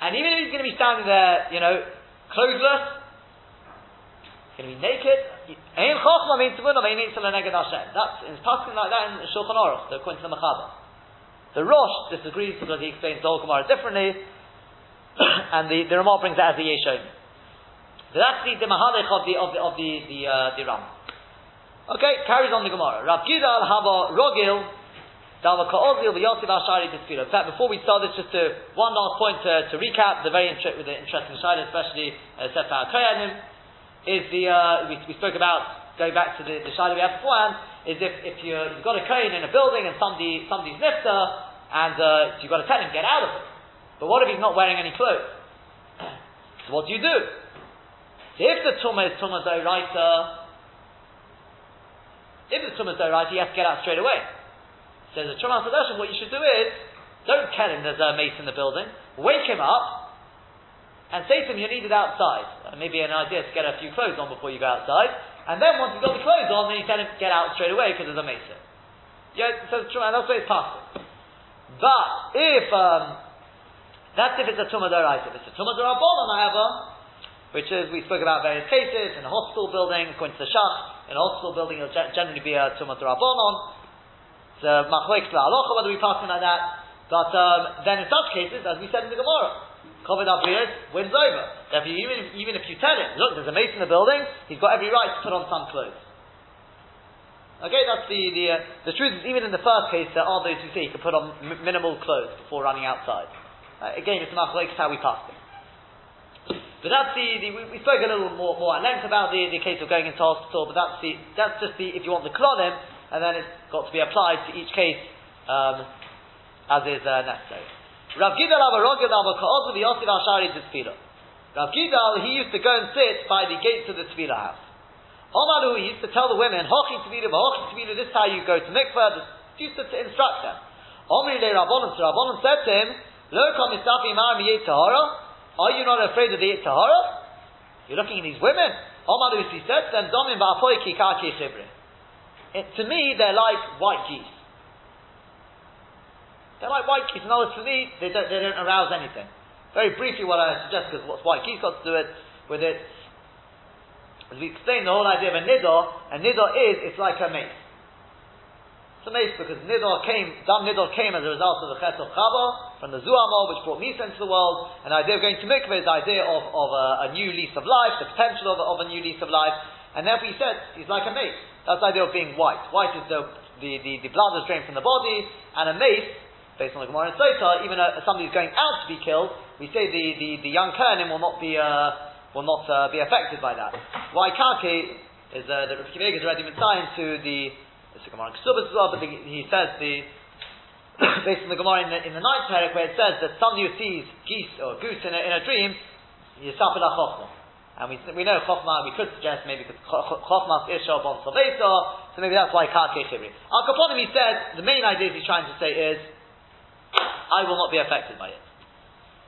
And even if he's going to be standing there, you know, clothesless, going to be naked, Ein chokhma means tzibun, mean it's neged Hashem. That's, it's passing like that in Shulchan Aruch, according to the Machaber. The Rosh disagrees because he explains the whole Gemara differently, [COUGHS] and the, the Ramah brings that as the Yeshon. So that's the, the Mahalech of the of the of the the, uh, the Ram. Okay, carries on the Gemara. Rav Gidal Hava Rogil Dava Ka'ozil V'Yosef Ashari Tispira. In fact, before we start this, just to one last point to, to recap the very the interesting side, especially uh, Sefer Koyanim, is the uh, we, we spoke about going back to the, the we had beforehand. Is if, if you have got a kohen in a building and somebody somebody's nifter and uh, you've got to tell him get out of it. But what if he's not wearing any clothes? so what do you do? If the tumah is tumah doraita, if the tumah is he has to get out straight away. So the tumah sadashim, what you should do is, don't tell him there's a mace in the building, wake him up, and say to him, you're needed outside. Uh, maybe an idea to get a few clothes on before you go outside, and then once he's got the clothes on, then you tell him get out straight away because there's a mace Yeah, so that's way it's possible. But if um, that's if it's a tumah deraisa. If it's a tumah derabbanon, however, which is we spoke about various cases in a hospital building, according to the shach, in a hospital building it'll generally be a tumah derabbanon. It's a machloek alocha whether we pass it like that. But um, then in such cases, as we said in the Gemara, Kovid Abriyas wins over. You, even, even if you tell him, look, there's a mace in the building, he's got every right to put on some clothes. Okay, that's the the, uh, the truth is even in the first case there are those who say he can put on m- minimal clothes before running outside. Uh, again, it's like how we passed it. But that's the, the we, we, spoke a little more, more at length about the, the case of going into hospital, but that's the that's just the if you want the klonim, and then it's got to be applied to each case um, as is uh, necessary. Rav Gidal Avarogil Avaka'ozu Yosef Ashari Tzvila. Rav Gidal, he used to go and sit by the gates of the Tzvila house. Omaru, he used to tell the women, Hochi Tzvila, Hochi Tzvila, this is how you go to mikveh, he used to instruct them. Omri le Rabbonon, so Rabbonon said to him, are you not afraid of the Yetzer Hara? You're looking at these women. to me, they're like white geese. They're like white geese. In other words, for me, they don't, they don't arouse anything. Very briefly, what I suggest, because what's white geese got to do it with it, as we explained the whole idea of a nidor, a nidor is, it's like a mace. A mace because nidor came, Dam nidor came as a result of the Chet of Chava, from the Zuamol, which brought Misa into the world, and the idea of going to mikveh is the idea of, of a, a, new lease of life, the potential of, of, a new lease of life, and therefore he said, he's like a mace. That's the idea of being white. White is the, the, the, the blood is drained from the body, and a mace, based on the Gemara and Sota, even a, somebody who's going out to be killed, we say the, the, the young Kohanim will not be, uh, will not uh, be affected by that. Why Kake is uh, that Rabbi already been signed to the, the Gemara as well, oh, but the, he says the, [COUGHS] based on the Gemara in the, in the ninth parak where it says that somebody who sees geese or goose in a, in a dream, Yisafel Chochma. And we, we know Chochma, we could suggest maybe because Chochma is Isha Bon Salvesa, so maybe that's why Kake Chibri. Al Kaponim, he said, the main idea he's trying to say is, I will not be affected by it.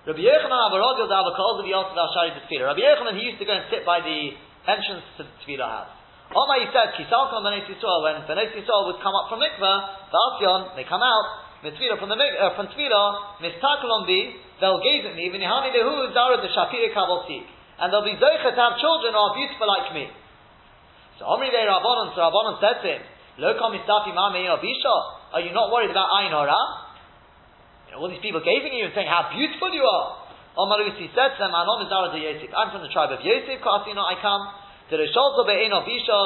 Rabbi Yochanan Abarogil Davakol of Yosef Al Shari. Rabbi Yochanan, he used to go and sit by the entrance to the Tefillah house. Omar, he said, Kisalkon Benes Yisrael, when Benes Yisrael would come up from Mikvah, Asyon, they come out, Mitzvira from the uh, from Tvira, Mistakalon bi, they'll gaze at me, Vinihani lehu zara de shapire kavoltik. And they'll be zoichet to have children who are beautiful like me. So Omri de Rabbanon, so Rabbanon said to him, Lo kom mistafi mame bisha. Are you not worried about Ayin Hora? You know, all these people gazing at you and saying how beautiful you are. Omarusi said to them, Anon Zara de Yosef. I'm from the tribe of Yosef, Kasino I come. The Sholzo be'eno bisha.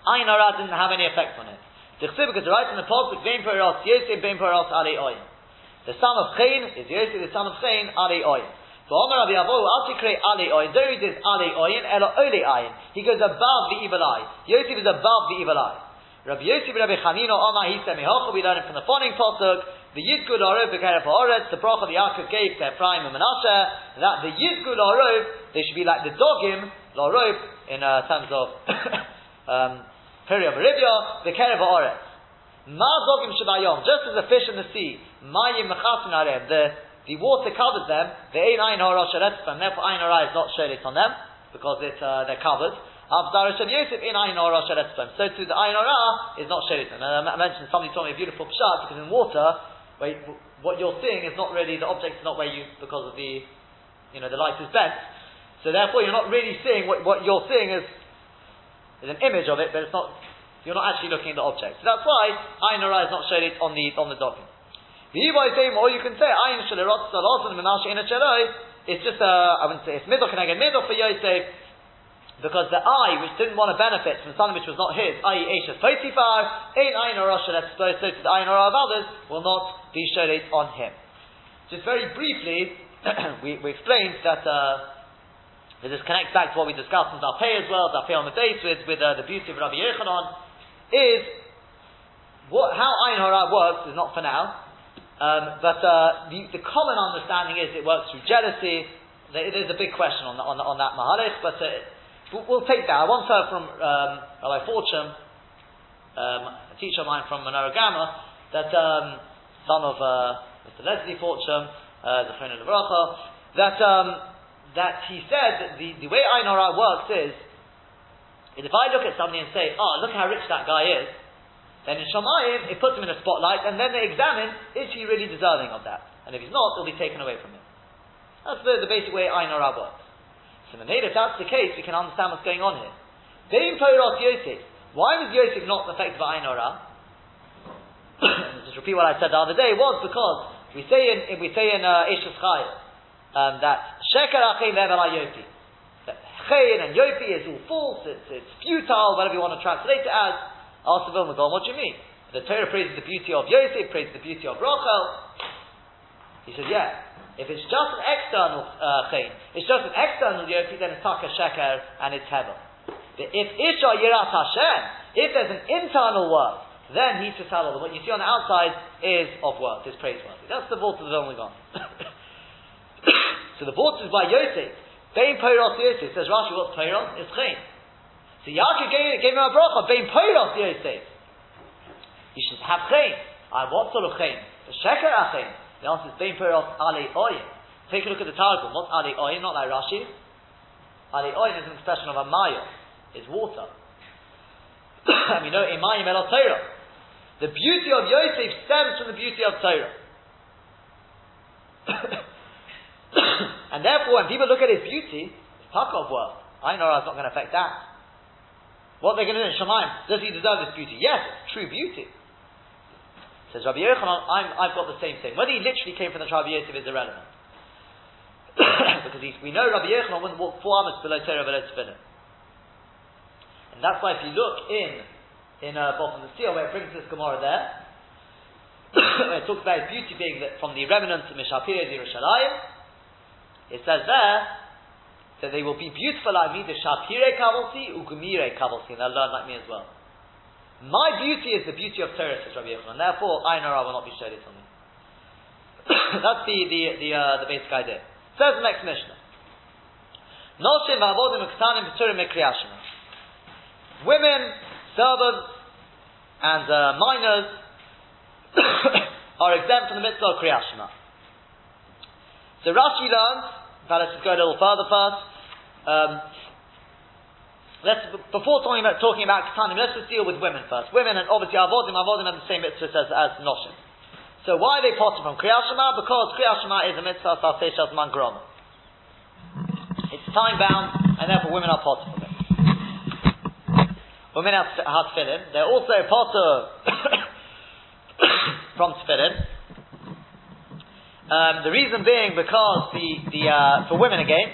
Ayin Hora didn't have any effect on it. Tichsib, because right in the Pasuk, Vein Peros, Yosef, Vein Peros, Ali Oyin. The son of Chain is Yosef, the son of Chain, Ali Oyin. So Omer Rabbi Avohu, Atikre Ali Oyin, there it is Ali Oyin, Elo Oli Ayin. He goes above the evil eye. Yosef is above the evil eye. Rabbi Yosef Rabbi Chanino Omar, he said, Mehocha, we learn it from the following Pasuk, the Yidgul Orov, the Keref Oretz, the Bracha, the Yaakov gave to Ephraim and Menashe, that the Yidgul Orov, they should be like the Dogim, Lorov, in uh, terms of, [COUGHS] um, period of Arabia, the Kerev Oretz. Ma Dogim Shabayom, just as a fish in the sea, Mayim Mechasin Arem, the, the water covers them, the Ein Ein Hora Sheretzim, therefore Ein Hora is not Sheretz on them, because it, uh, they're covered. Avdar Hashem Yosef in Ein Hora Sheretzim. So too the Ein Hora is not Sheretz. And I mentioned somebody told me a beautiful pshat, because in water, where what you're seeing is not really, the object is not where you, because of the, you know, the light is bent. So therefore you're not really seeing, what, what you're seeing is is an image of it, but it's not. You're not actually looking at the object. So that's why Ayin is not shown it on the on the document. The Yibai saying, or you can say Ayin Shalirot Salot and Menashe Ina It's just a I wouldn't say it's middle can I get middle for Yosef because the eye which didn't want to benefit from something which was not his, i.e. Eishes Potifar, Ein Ayin Rosh that's supposed to the Ayin of others, will not be shown on him. Just very briefly, [CLEARS THROAT] we, we explained that uh, this connects back to what we discussed in Zapeh as well, Zapeh on the base with, with uh, the beauty of Rabbi Yochanan, is what, how Ayin Hara works is not for now, um, but uh, the, the, common understanding is it works through jealousy. There's a big question on, the, on, the, on that Mahalich, but uh, we'll take that. I once heard from um, Rabbi Fortune, um, a teacher of mine from Menorah Grammar, that um, son of uh, Mr. Leslie Fortune, uh, the friend of the that um, that he said that the, the way Ayin Hara works is, if I look at somebody and say, oh, look how rich that guy is, then in Shamayim, it puts him in a spotlight, and then they examine, is he really deserving of that? And if he's not, it'll be taken away from him. That's the, the basic way Ayin Hara works. So the if that's the case, we can understand what's going on here. Vein Poiros Yosef. Why was Yosef not affected by Ayin Hara? [COUGHS] just repeat what I said the other day, was because we say in, we say in uh, Eshus um, that Sheker Achein Level Yopi. That Chein and Yopi is all false, it's, it's futile, whatever you want to translate it as. Ask the Vilna Gaon, what do you mean? The Torah praises the beauty of Yosef, praises the beauty of Rachel. He said, yeah. If it's just an external uh, it's just an external Yopi, then it's Taka Sheker and it's Hevel. If Isha Yirat Hashem, if there's an internal work, then he's to tell What you see on the outside is of worth, is praiseworthy. That's the vault of the Vilna [LAUGHS] [COUGHS] So the vault is by Yosef. Bein Peiros Yosef. Says Rashi, what's Peiros? It's Chain. So Yaakov gave, gave him a bracha. Bein Peiros Yosef. You should have Chain. Uh, what sort of Chain? The Sheker Achain. The answer is Bein Peiros Ali Oyin. Take a look at the Targum. What's Ali Oyin? Not like Rashi. Ali Oyin is an expression of a Maya. It's water. [COUGHS] and we know Imayim El Torah. The beauty of Yosef stems from the beauty of Torah. [COUGHS] [COUGHS] and therefore, when people look at his beauty, it's Takov work. I know it's not going to affect that. What they're going to do in Shemaim, does he deserve this beauty? Yes, true beauty. Says Rabbi Yochanan, i have got the same thing. Whether he literally came from the tribe of Yosef is irrelevant. [COUGHS] because we know Rabbi Yochanan wouldn't walk four amas below Torah below Tefillin. And that's why if you look in, in uh, Bottom the Seal, where it brings this Gemara there, [COUGHS] where it talks about his beauty being that from the remnants of Mishapir Yerushalayim, it says there that they will be beautiful like me, the Shapire Kavalsi, Ugumire Kavalsi, and they'll learn like me as well. My beauty is the beauty of Torah, says Rabbi Yochanan. Therefore, I I will not be shaded on me. [COUGHS] That's the the the, uh, the basic idea. Says the next Mishnah. Noshim v'avodim uktanim b'turim mekriyashim. Women, servants, and uh, minors [COUGHS] are exempt from the mitzvah of kriyashima. So Rashi learns. But let's just go a little further first. Um, let's before talking about talking about ketanim, let's just deal with women first. Women and obviously avodim, avodim have the same mitzvah as, as noshim. So why are they potter from kriyashima? Because kriyashima is a mitzvah salseshas mangroma. It's time bound, and therefore women are it. Women have, have tefillin. They're also potter [COUGHS] from tefillin. Um, the reason being because the, the uh, for women again,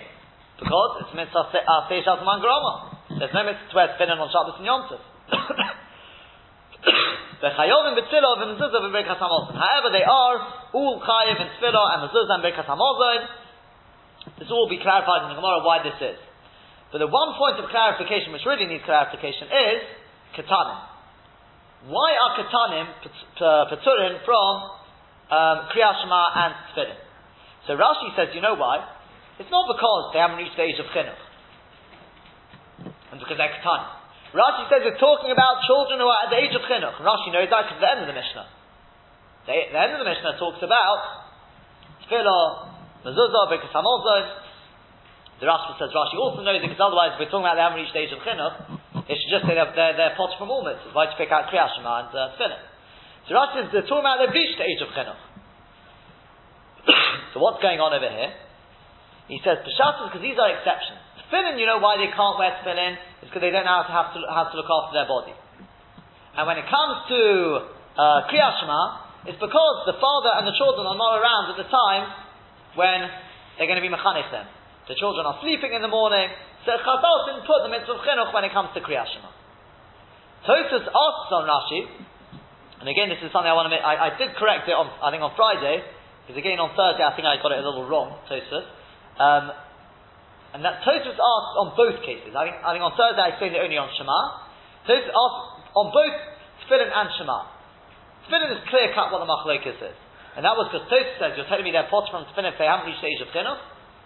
because it's mitzvah seishas mangroma. There's no mitzvah to wear tefillin on Shabbos and Yom Tov. [COUGHS] However, they are all chayiv in tefillah and mezuzah and berkas hamazon. This will be clarified in the Gemara why this is. But the one point of clarification which really needs clarification is katanim. Why are katanim paturin from um, Kriyashma and Tefillin? So Rashi says, you know why? It's not because they haven't reached the age of chinuch, and because they're katanim. Rashi says we're talking about children who are at the age of chinuch. Rashi knows that because the end of the Mishnah. The, the end of the Mishnah talks about tefillah, mezuzah, because the Rashi says Rashi also knows it because otherwise, if we're talking about they haven't reached the age of chinuch, it should just say they're, they're, they're pots from all mitzvahs. Why to pick out Kriyas and uh, Tefillin? So Rashi they're talking about they've the age of chinuch. [COUGHS] so what's going on over here? He says Peshat is because these are exceptions. Tefillin, you know why they can't wear tefillin? Is because they don't know how to, have to, how to look after their body. And when it comes to uh, Kriyashma, it's because the father and the children are not around at the time when they're going to be mechanech them. The children are sleeping in the morning. So Chazal didn't put the mitzvah of chinuch when it comes to Kriyat Shema. Tosfos asks on Rashi, and again this is something I want to make, I, I did correct it on, I think on Friday, because again on Thursday I think I got it a little wrong, Tosfos. Um, and that Tosfos asks on both cases. I think, I think on Thursday I explained it only on Shema. Tosfos asks on both Tefillin and Shema. Tefillin is clear cut what the Machlokes is. And that was because Tosfos says, you're telling me they're pots from Tefillin if they haven't reached the age of Chinuch.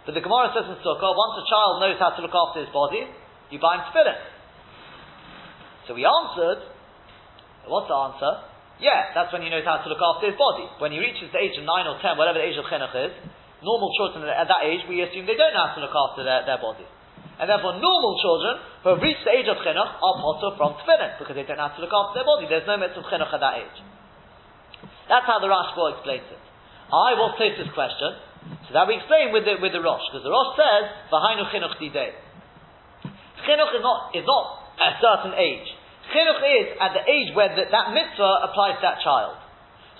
But the Gemara says in Sukkah, once a child knows how to look after his body, you buy him tefillin. So we answered, what's the answer? Yeah, that's when he knows how to look after his body. When he reaches the age of 9 or 10, whatever the age of chinuch is, normal children at that age, we assume they don't know how to look after their, their body. And therefore, normal children who have reached the age of chinuch are potter from tefillin, because they don't know how to look after their body. There's no mitzvah of chinuch at that age. That's how the Rashba explains it. I will take this question. So that we explain with the, with the Rosh, because the Rosh says, V'hainu chinuch didei. Chinuch is not, is not a certain age. Chinuch is at the age where the, that mitzvah applies to that child.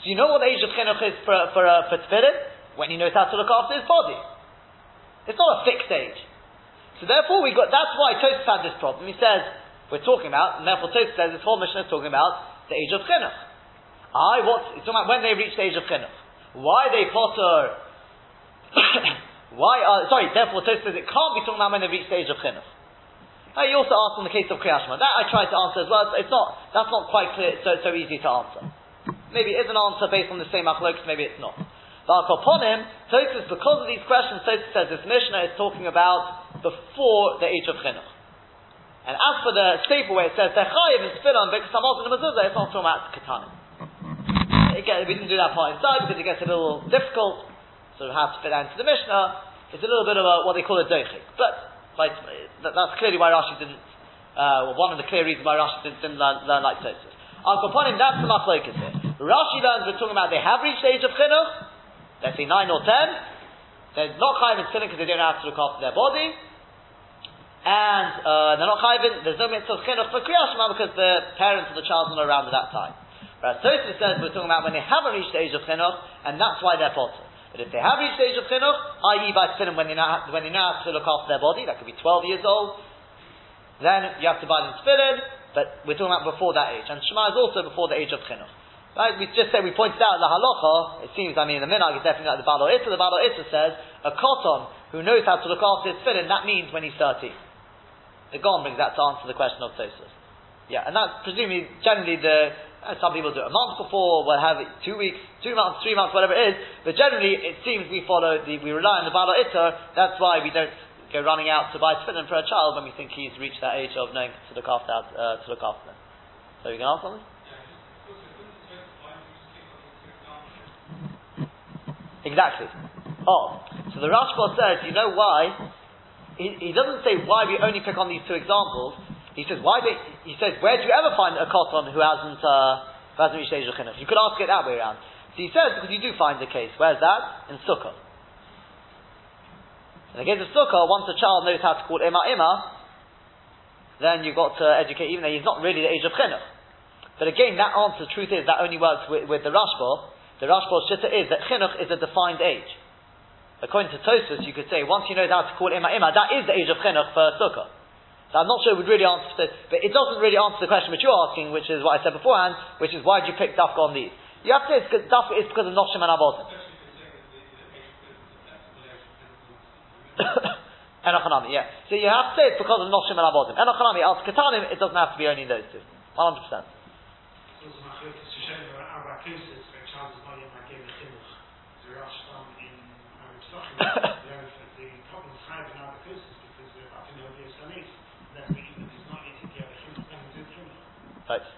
So you know what the age of chinuch is for, for, uh, for tefillin? When he knows how to look after his body. It's not a fixed age. So therefore we got, that's why Tosfos had this problem. He says, we're talking about, and therefore Tosfos says this whole mission is talking about the age of chinuch. I, what, it's talking about when they reach the age of chinuch. Why they potter [COUGHS] Why are, sorry, therefore Tosfos says it can't be talking about when they reach the age of chinuch. Now you also asked in the case of Kriyashma. That I tried to answer as well. It's not, that's not quite clear, so, so easy to answer. Maybe it is an answer based on the same machlokes, maybe it's not. But upon him, Tosfos, because of these questions, Tosfos says this Mishnah is talking about before the age of chinuch. And as for the staple where it says Techayiv and Tefillah and Bekas Hamaz and Mezuzah, it's not talking about Katanim. Again, we didn't do that part inside because it gets a little difficult sort of how to fit into the Mishnah, it's a little bit of a, what they call a doichik. But like, that, that's clearly why Rashi didn't, uh, well, one of the clear reasons why Rashi didn't, didn't learn, learn like Tosfos. Al Kaponim, that's the machlokes here. Rashi learns we're talking about they have reached the age of chinuch, let's say 9 or 10, they're not chayiv in because they don't how to look after their body, and uh, they're not chayiv there's no mitzvah of chinuch for kriyashma because the parents of the child are not around at that time. Whereas Tosfos says we're talking about when they haven't reached the age of chinuch, and that's why they're potter. But if they have reached the age of chinuch, i.e. by tefillin when they know how to look after their body, that could be 12 years old, then you have to buy them tefillin, but we're talking about before that age. And Shema is also before the age of chinuch. Right? We just said, we pointed out the halacha, it seems, I mean, the minhag is definitely like the Balo Issa. The Balo Issa says, a koton who knows how to look after his tefillin, that means when he's 13. The Gon brings that to answer the question of Tosfos. Yeah, and that's presumably generally the uh, some people do it a month before, we'll have it two weeks, two months, three months, whatever it is. But generally, it seems we follow the, we rely on the Baal HaItur. That's why we don't go running out to buy tefillin for a child when we think he's reached that age of knowing to look after uh, to look after them. So you can ask something. Exactly. Oh, so the Rashba says, you know why? He, he doesn't say why we only pick on these two examples. He says, why they, he says, where do you ever find a koton who hasn't, uh, who hasn't reached age of chinuch? You could ask it that way around. So he says, because you do find the case. Where's that? In Sukkah. In the case of Sukkah, once a child knows how to call Ima Ima, then you've got to educate, even though he's not really the age of chinuch. But again, that answer, the truth is, that only works with, with the Rashba. The Rashba's shitta is that chinuch is a defined age. According to Tosfos, you could say, once you know how to call Ima Ima, that is the age of chinuch for Sukkah. So I'm not sure it would really answer, the, but it doesn't really answer the question which you're asking, which is what I said beforehand, which is why did you pick dafka on these? You have to say it's because dafka is because of [COUGHS] noshim and avodim. Enochanami, yeah. So you have to say it's because of noshim and avodim. Enochanami, al katanim, it doesn't have to be only those two. 100%. [COUGHS] [COUGHS] [LAUGHS]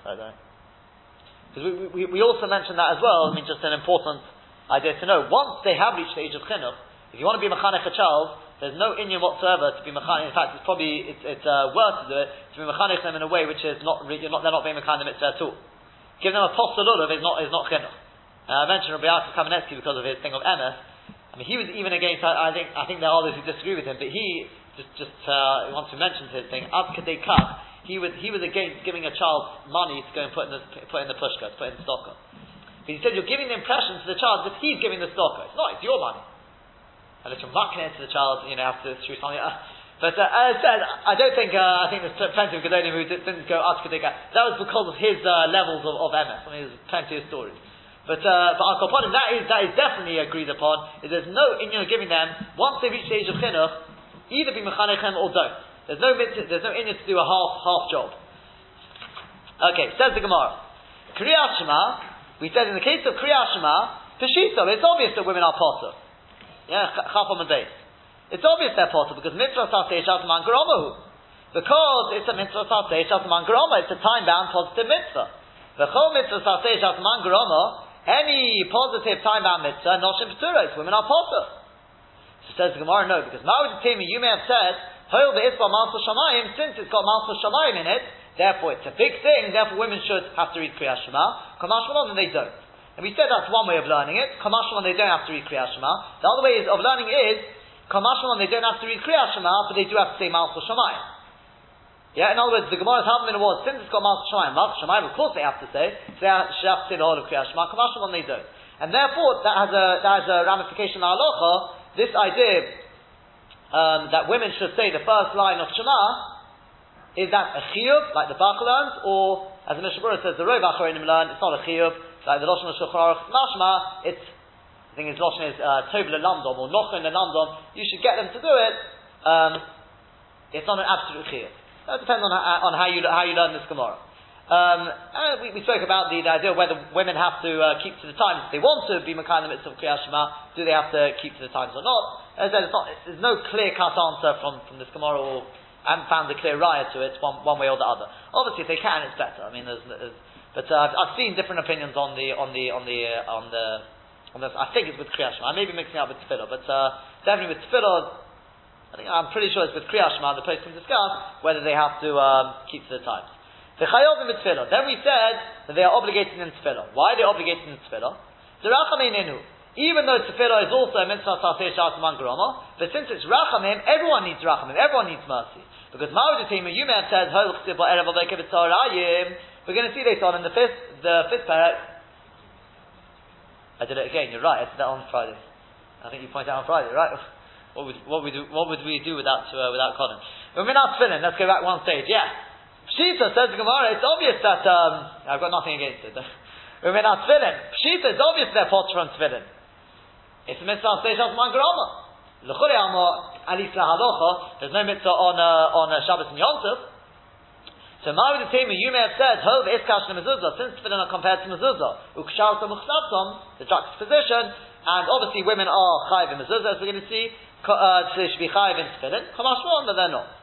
Right, right. Because we, we, we also mentioned that as well. I mean, just an important idea to know. Once they have reached the age of chinuch, if you want to be mechanech a child, there's no inyan whatsoever to be mechanech. In fact, it's probably it's, it's uh, worse to do it to be mechanech them in a way which is not, you're not they're not being mechanech mitzvah at all. Give them a postululav is not is not chinuch. Uh, I mentioned Rabbi Yaakov Kamenetsky because of his thing of MS. I mean, he was even against. I, I think I think there are others who disagree with him, but he just just uh, wants to mention his thing. Ad kadei he was he was against giving a child money to go and put in the put in the pushka, to put in the stocker. But he said you're giving the impression to the child that he's giving the stocker. It's not. It's your money. And if you're mucking it to the child, you know, have to through something. Uh, but uh, as I said, I don't think uh, I think there's plenty of Gedolim who didn't go ask That was because of his uh, levels of, of MS. I mean, there's plenty of stories. But uh, but Al that is that is definitely agreed upon. Is there's no in you know, giving them once they reach the age of chinuch, either be mechanechem or don't. There's no mitzvah, there's no inyan to do a half half job. Okay, says the Gemara. Kriyat Shema, we said in the case of Kriyat Shema, Peshito, it's obvious that women are potter. Yeah, chafam and base. It's obvious they're potter because mitzvah saseh shat man Because it's a mitzvah saseh shat man it's a time bound positive mitzvah. The whole mitzvah saseh shat man any positive time bound mitzvah, noshim p'turos, women are potter. So says the Gemara, no, because Ma'ud you may have said, Hoil be'isba Malchus Shamayim, since it's got Malchus Shamayim in it, therefore it's a big thing, therefore women should have to read Kriyat Shema. Kamash and they don't. And we said that's one way of learning it. Kamash they don't have to read Kriyat Shema. The other way of learning is, Kamash they don't have to read Kriyat Shema, but they do have to say Malchus Shamayim. Yeah, in other words, the Gemara is helping in word, since it's got Malchus Shamayim, Malchus Shamayim, of course they have to say, so they have to say the whole of Kriyat Shema, Kamash they don't. And therefore, that has a, that has a ramification in Alocha, this idea um, that women should say the first line of Shema, is that a chiyuv, like the Bach learns, or, as the Mishnah says, the Rov Acharonim learn, it's not a chiyuv, like the Lashon Shulchan Mashma, it's, I think his Lashon is uh, Tov Lelandom, or Nochen Lelandom, you should get them to do it, um, it's not an absolute chiyuv. That depends on, on how, you, how you learn this Gemara. Um, we, we, spoke about the, the, idea of whether women have to uh, keep to the times. If they want to be Makai in the midst of Kriyat Shema, do they have to keep to the times or not? As I said, not, there's no clear cut answer from, from this Gemara, or I haven't found a clear riot to it, one, one way or the other. Obviously, if they can, it's better. I mean, there's, there's, but uh, I've, I've, seen different opinions on the on the on the uh, on the on the. I think it's with Kriyat I may be mixing up with Tefillah, but uh, definitely with Tefillah, I think I'm pretty sure it's with Kriyat The place can discuss whether they have to um, keep to the times. The Chayovim with Tefillah. Then we said that they are obligated in Tefillah. Why are they obligated in Tefillah? Even though tefillah is also a mitzvah taseh shat mangroma, but since it's rachamim, everyone needs rachamim, everyone needs mercy. Because Ma'udatima, you may have said, we're going to see later on in the fifth, the fifth parak. I did it again, you're right, I did that on Friday. I think you pointed out on Friday, right? What would, what would, we, do, what would we do without, uh, without? When we're not tefillin, let's go back one stage, yeah. Shita says to Gemara, it's obvious that, um, I've got nothing against it. When we're not tefillin, Shita, it's obvious they're pots from tefillin. It's a mitzvah say Shabbos man grama. L'chule amo at least lahalocha. There's no mitzvah on uh, on uh, Shabbos and Yom Tov. So the Tema, you may have said, Hov Iskash Mezuzah, since tefillin are compared to mezuzah, Ukshal Muchsatom, the juxtaposition, and obviously women are chayiv in mezuzah, as we're going to see, uh, so they should be chayiv in tefillin. Kamash but they're not.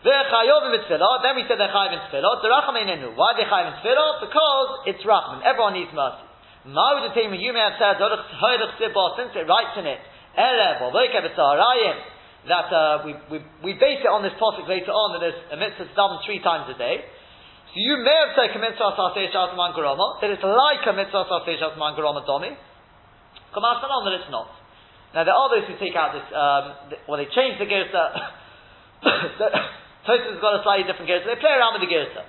Then we said they're chayiv in tefillah, Derachamenenu. Why are they chayiv in tefillah? Because it's rachman. Everyone needs mercy. Ma'u the Tema, you may have said, since it writes in it, Erev, or that uh, we, we, we base it on this topic later on that there's a mitzvah done three times a day. So you may have said mitzvah saseh shatman garoma, that it's like a mitzvah saseh shatman garoma domi. Kamash on that it's not. Now there are those who take out this, um, well they change the girsa. [COUGHS] Tosfos has got a slightly different girsa. They play around with the girsa.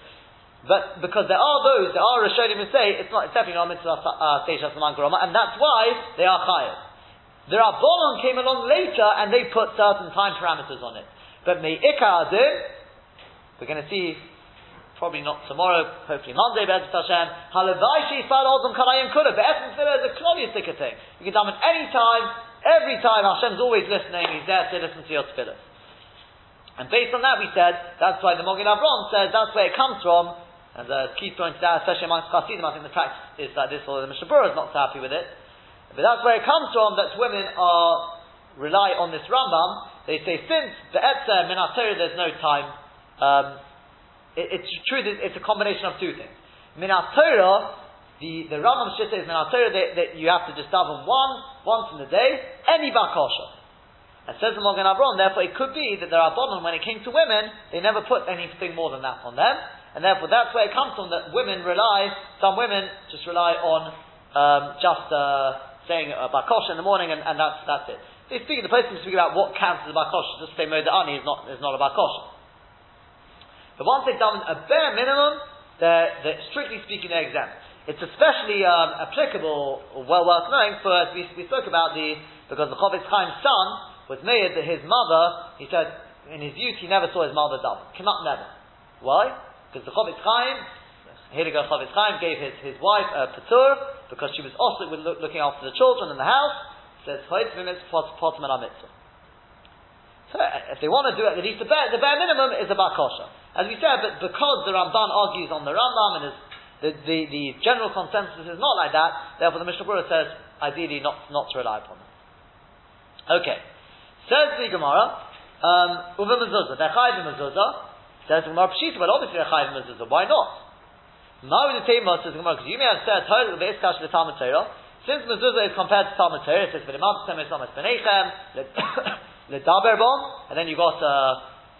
But because there are those, there are Rishonim who say it's not, it's definitely not mitzvah uh, and that's why they are chayav. The Rabbanon came along later and they put certain time parameters on it. But Me'ikar we're going to see probably not tomorrow, hopefully Monday, Be'ezet Hashem, Halavai Sheifal Odom Kanayim Kula, Be'ezet Tefillah is a Klonius thing. You can daven any time, every time, Hashem's always listening, He's there to listen to your Tefillah. And based on that we said, that's why the Mogen Avron says that's where it comes from, and uh, Keith pointed out, especially amongst Chassidim, I think the practice is that this, although the Mishnah is not so happy with it, but that's where it comes from that women are rely on this Rambam. They say since the Etzer Minatorah there's no time. Um, it, it's true that it's a combination of two things. Minatorah, the the Rambam Shitta is Minatorah that, that you have to just daven one once in the day, any bakosha. And says the Mogen Avron, therefore it could be that there are bottom when it came to women, they never put anything more than that on them, and therefore that's where it comes from that women rely, some women just rely on um, just uh, saying a bakosh in the morning, and, and that's that's it. They speak, the person speak about what counts as a bakosh. Just say ani is not is not a bakosh. But once they've done a bare minimum, they're, they're strictly speaking they're exempt. It's especially um, applicable, well worth knowing, for as we, we spoke about the because the Chofetz Chaim's son was made that his mother, he said in his youth he never saw his mother daven. Cannot never. Why? Because the Chofetz Chaim Hiliga Chofetz Chaim gave his, his wife a patur because she was also look, looking after the children in the house. Says. So if they want to do it, at least the bare, the bare minimum is a bakosha. As we said, but because the Ramban argues on the Rambam and is, the, the, the general consensus is not like that, therefore the Mishnah Berurah says ideally not, not to rely upon them. Okay. Says the Gemara, um, Uva Mezuzah, they're chayiv mezuzah. Says the Gemara Pshita, but obviously they're chayiv mezuzah. Why not? Now the Tema says Gemara, because you may have said Torah ve'eskash the Talmud Torah. Since mezuzah is compared to Talmud Torah, it says v'lemad temes amas benechem ledaber [COUGHS] bom, and then you got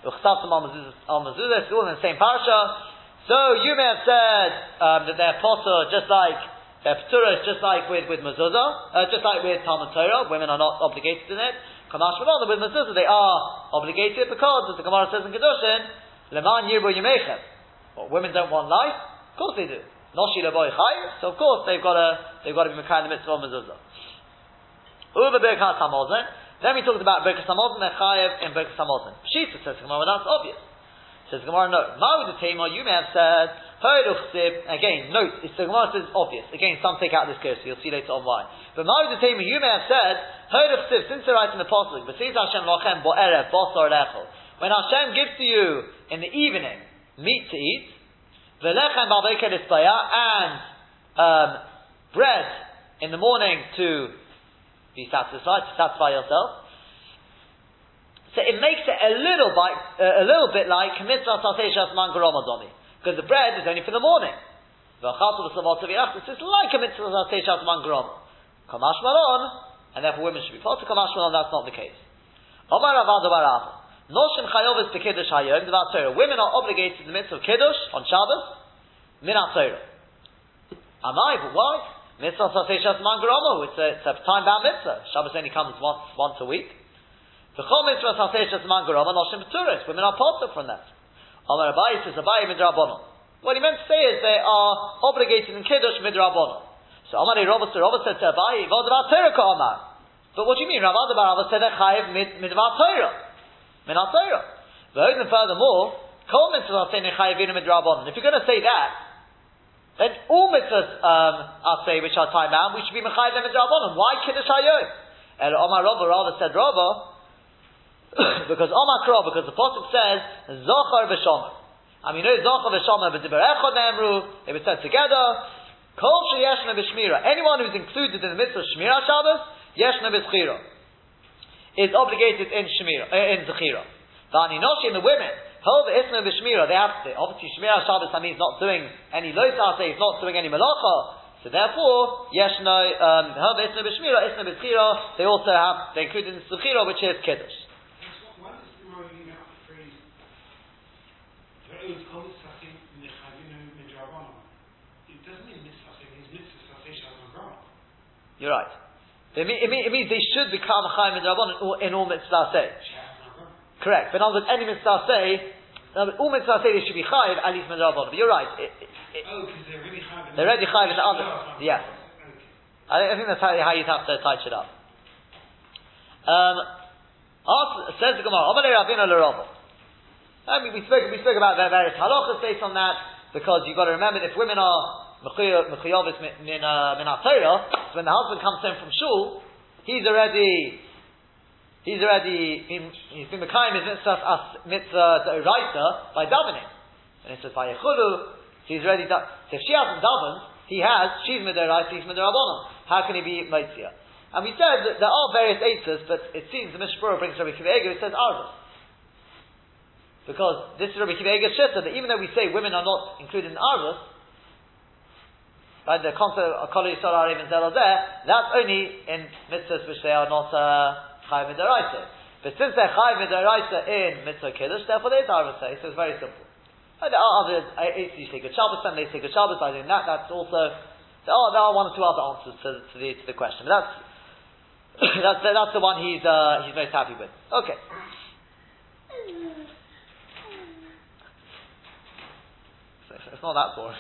uchsafim al mezuzah. It's all in the same parsha. So you may have said um, that they're potter just like their is just like with with mezuzah, uh, just like with Talmud Torah. Women are not obligated in it. Kamash with mezuzah they are obligated because, as the Gemara says in Kedushin, leman yirbo yemechem. Well, women don't want life. Of course they do. Noshi leboy chay, so of course they've got to they've got to be mekayim the mitzvah mezuzah. Uva berkas hamozin. Then we talked about berkas hamozin and chayev in berkas hamozin. Pshita says Gemara, that's obvious. Says Gemara, no. Ma'u the tema, you may have said. Again, note, it's the Gemara says obvious. Again, some take out this curse, you'll see later on why. But the tema, you may have said Ha'eruchsib. Since they're writing the apostle, but says Hashem lochem bo'erev bosor lechol. When Hashem gives to you in the evening meat to eat, Velechem and um, bread in the morning to be satisfied, to satisfy yourself. So it makes it a little bit, uh, a little bit like mitzvah because the bread is only for the morning. It's just like a mitzvah Kamash maron, and therefore women should be part of kamash maron. That's not the case. Omar Avad Noshim chayovis bekiddush hayom devar Torah. Women are obligated in the midst of kiddush on Shabbos, minat Torah. Am I? But why? Mitzvah sasei shas man oh, It's a, it's a time-bound mitzvah. Shabbos only comes once, once a week. The chol mitzvah sasei shas man gromo, noshim b'turis. Women are potter from that. Amar Abayi says, Abayi midrabanon. What he meant to say is they are obligated in kiddush midrabanon. So Amar Rabba said to Abayi, Vod Torah Amar. But what do you mean? Rav Adabar said that chayiv midvar Torah min Torah. But furthermore, kol mitzvahs say nechayivinu midrabanon. If you're going to say that, then all mitzvahs um, are say which are time bound, we should be mechayiv them midrabanon. Why kiddush hayom? And Omar Rabba rather said Rabba [COUGHS] because Omakro, because the Pasuk says Zochar v'Shomer. And we know Zocha v'Shama v'Diber Echad Nemru, they were said together. Kol sheyeshna b'Shmira. Anyone who's included in the midst of Shmira Shabbos, yeshna b'Zchira, is obligated in Shmira, uh, in Zechira. V'aninoshi in the women, Hol v'Isna b'Shmira, they have to, obviously Shmira Shabbos, that means not doing any loisase, not doing any malacha. So therefore, um, b'Shmira, Isna b'Zchira, they also have, they include in Zechira, which is Kiddush. You're right. It, mean, it, mean, it means they should become Chaim and Rabban in all mitzvah say. Correct. But in other words, any mitzvah say, all mitzvah say they should be Chaim at least midrabban. But you're right. It, oh, because they're really Chaim. They're already Chaim in the other. Yes. I, I, think that's how, how you'd have to touch it up. Um, ask, says the Gemara, Amalei Ravina L'Rabba. I mean, we spoke, we spoke about various halachas based on that, because you've got to remember, if women are mechuyovis min uh, min So when the husband comes home from shul, he's already he's already he's been mekayim his mitzvah mitzvah deraisa by davening, and it says by yechulu. So he's already done. So if she hasn't davened, he has. She's midiraisa, he's midirabonon. How can he be mitzvah? And we said that there are various eitzes, but it seems the Mishnah Berurah brings Rabbi Kiva It says arvus. Because this is Rabbi Kiva Eger's that even though we say women are not included in arvus, Right, the concept of Kol Yisrael Arim and there, that's only in mitzvahs which they are not uh, Chayim. But since they're Chayim Midaraisa in Mitzvah Kiddush, therefore they are say, so it's very simple. And there are other, it's usually Good Shabbos, and they say Good Shabbos by doing that, that's also, there are, there are one or two other answers to, to, the, to the question, but that's, [COUGHS] that's, that's the one he's, uh, he's most happy with. Okay. [LAUGHS] it's not that boring.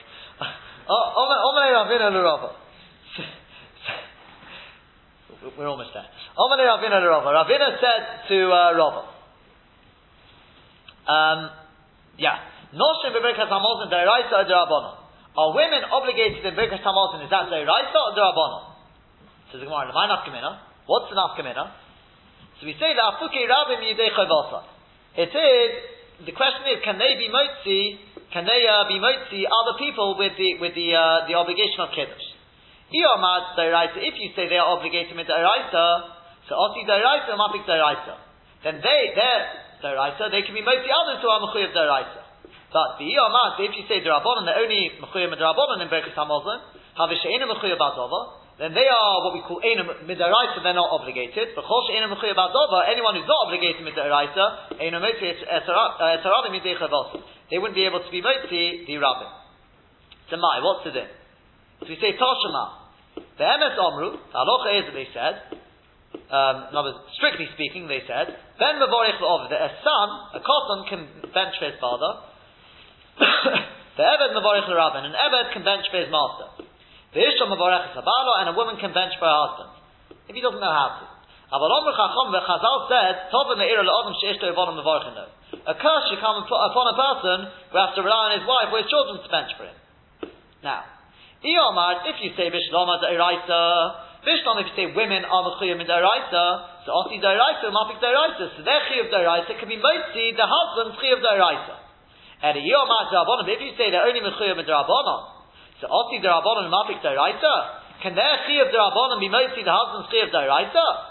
We're almost there. Omane Ravina Rava. Ravina said to uh, Rava, um, yeah, Noshim b'Birkas Hamazon deraisa or. Are women obligated in Birkas Hamazon? Is that deraisa or derabanon? Says the Gemara, "My nafkamina. What's the nafkamina?" So we say that afuki rabim yidei chavasa. It is. The question is, can they be motzi can they uh, be motzi other people with the with the uh, the obligation of kiddush? If you say they are obligated with deraisa, so oti deraisa, mapik deraisa, then they their deraisa they can be motzi others who are mechuyev deraisa. But the iyamad, if you say derabonon, they're only mechuyev derabonon in berkas hamazon, havisheinu mechuyev adova, then they are what we call enum midaraisa, they're not obligated. But chol she'enum mechuyev anyone who's not obligated midaraisa, enum motzi etaradim midei chavos they wouldn't be able to be motzi the rabbin. my, what's the din? So we say Toshima. The MS Omru, the halacha is that they said, um, strictly speaking, they said, Ben Mavorich La'ov, that a son, a cotton, can bench for his father. [COUGHS] the Eved Mavorich Rabbin, an Eved can bench for his master. The Isham Mavorich Sabalo, and a woman can bench for her husband. If he doesn't know how to. Chazal said, a curse should come upon a person who has to rely on his wife or his children to bench for him. Now, Iyomar, if you say Bishloma Da'iraisa, Bishlom, if you say women are Mechuyim in Da'iraisa, so Oti Da'iraisa, Mafik Da'iraisa, so their Chi of Da'iraisa can be mostly the husband's Chi of Da'iraisa. And Iyomar Da'abonim, if you say they're only Mechuyim in Da'abonim, so Oti Da'abonim, Mafik Da'iraisa, can their Chi of Da'abonim be mostly the husband's Chi of Da'iraisa?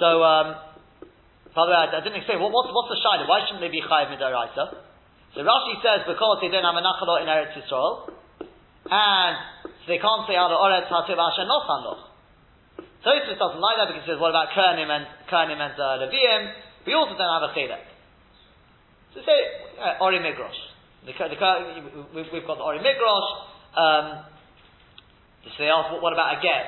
So, um, by the way, I, I didn't explain, what, what's, what's the shayla? Why shouldn't they be chayiv midaraisa? So Rashi says because they don't have a nachalo in Eretz Yisrael, and so they can't say Ala Oretz Hativ Asher Nosanoch. Tosfos doesn't like that because he says, what about Kernim and Kernim and uh, Leviim? We also don't have a chilek. So say uh, Ori Migrosh. The, the, we've, we've got the Ori Migrosh. Um, so they ask, what, what about a Ger?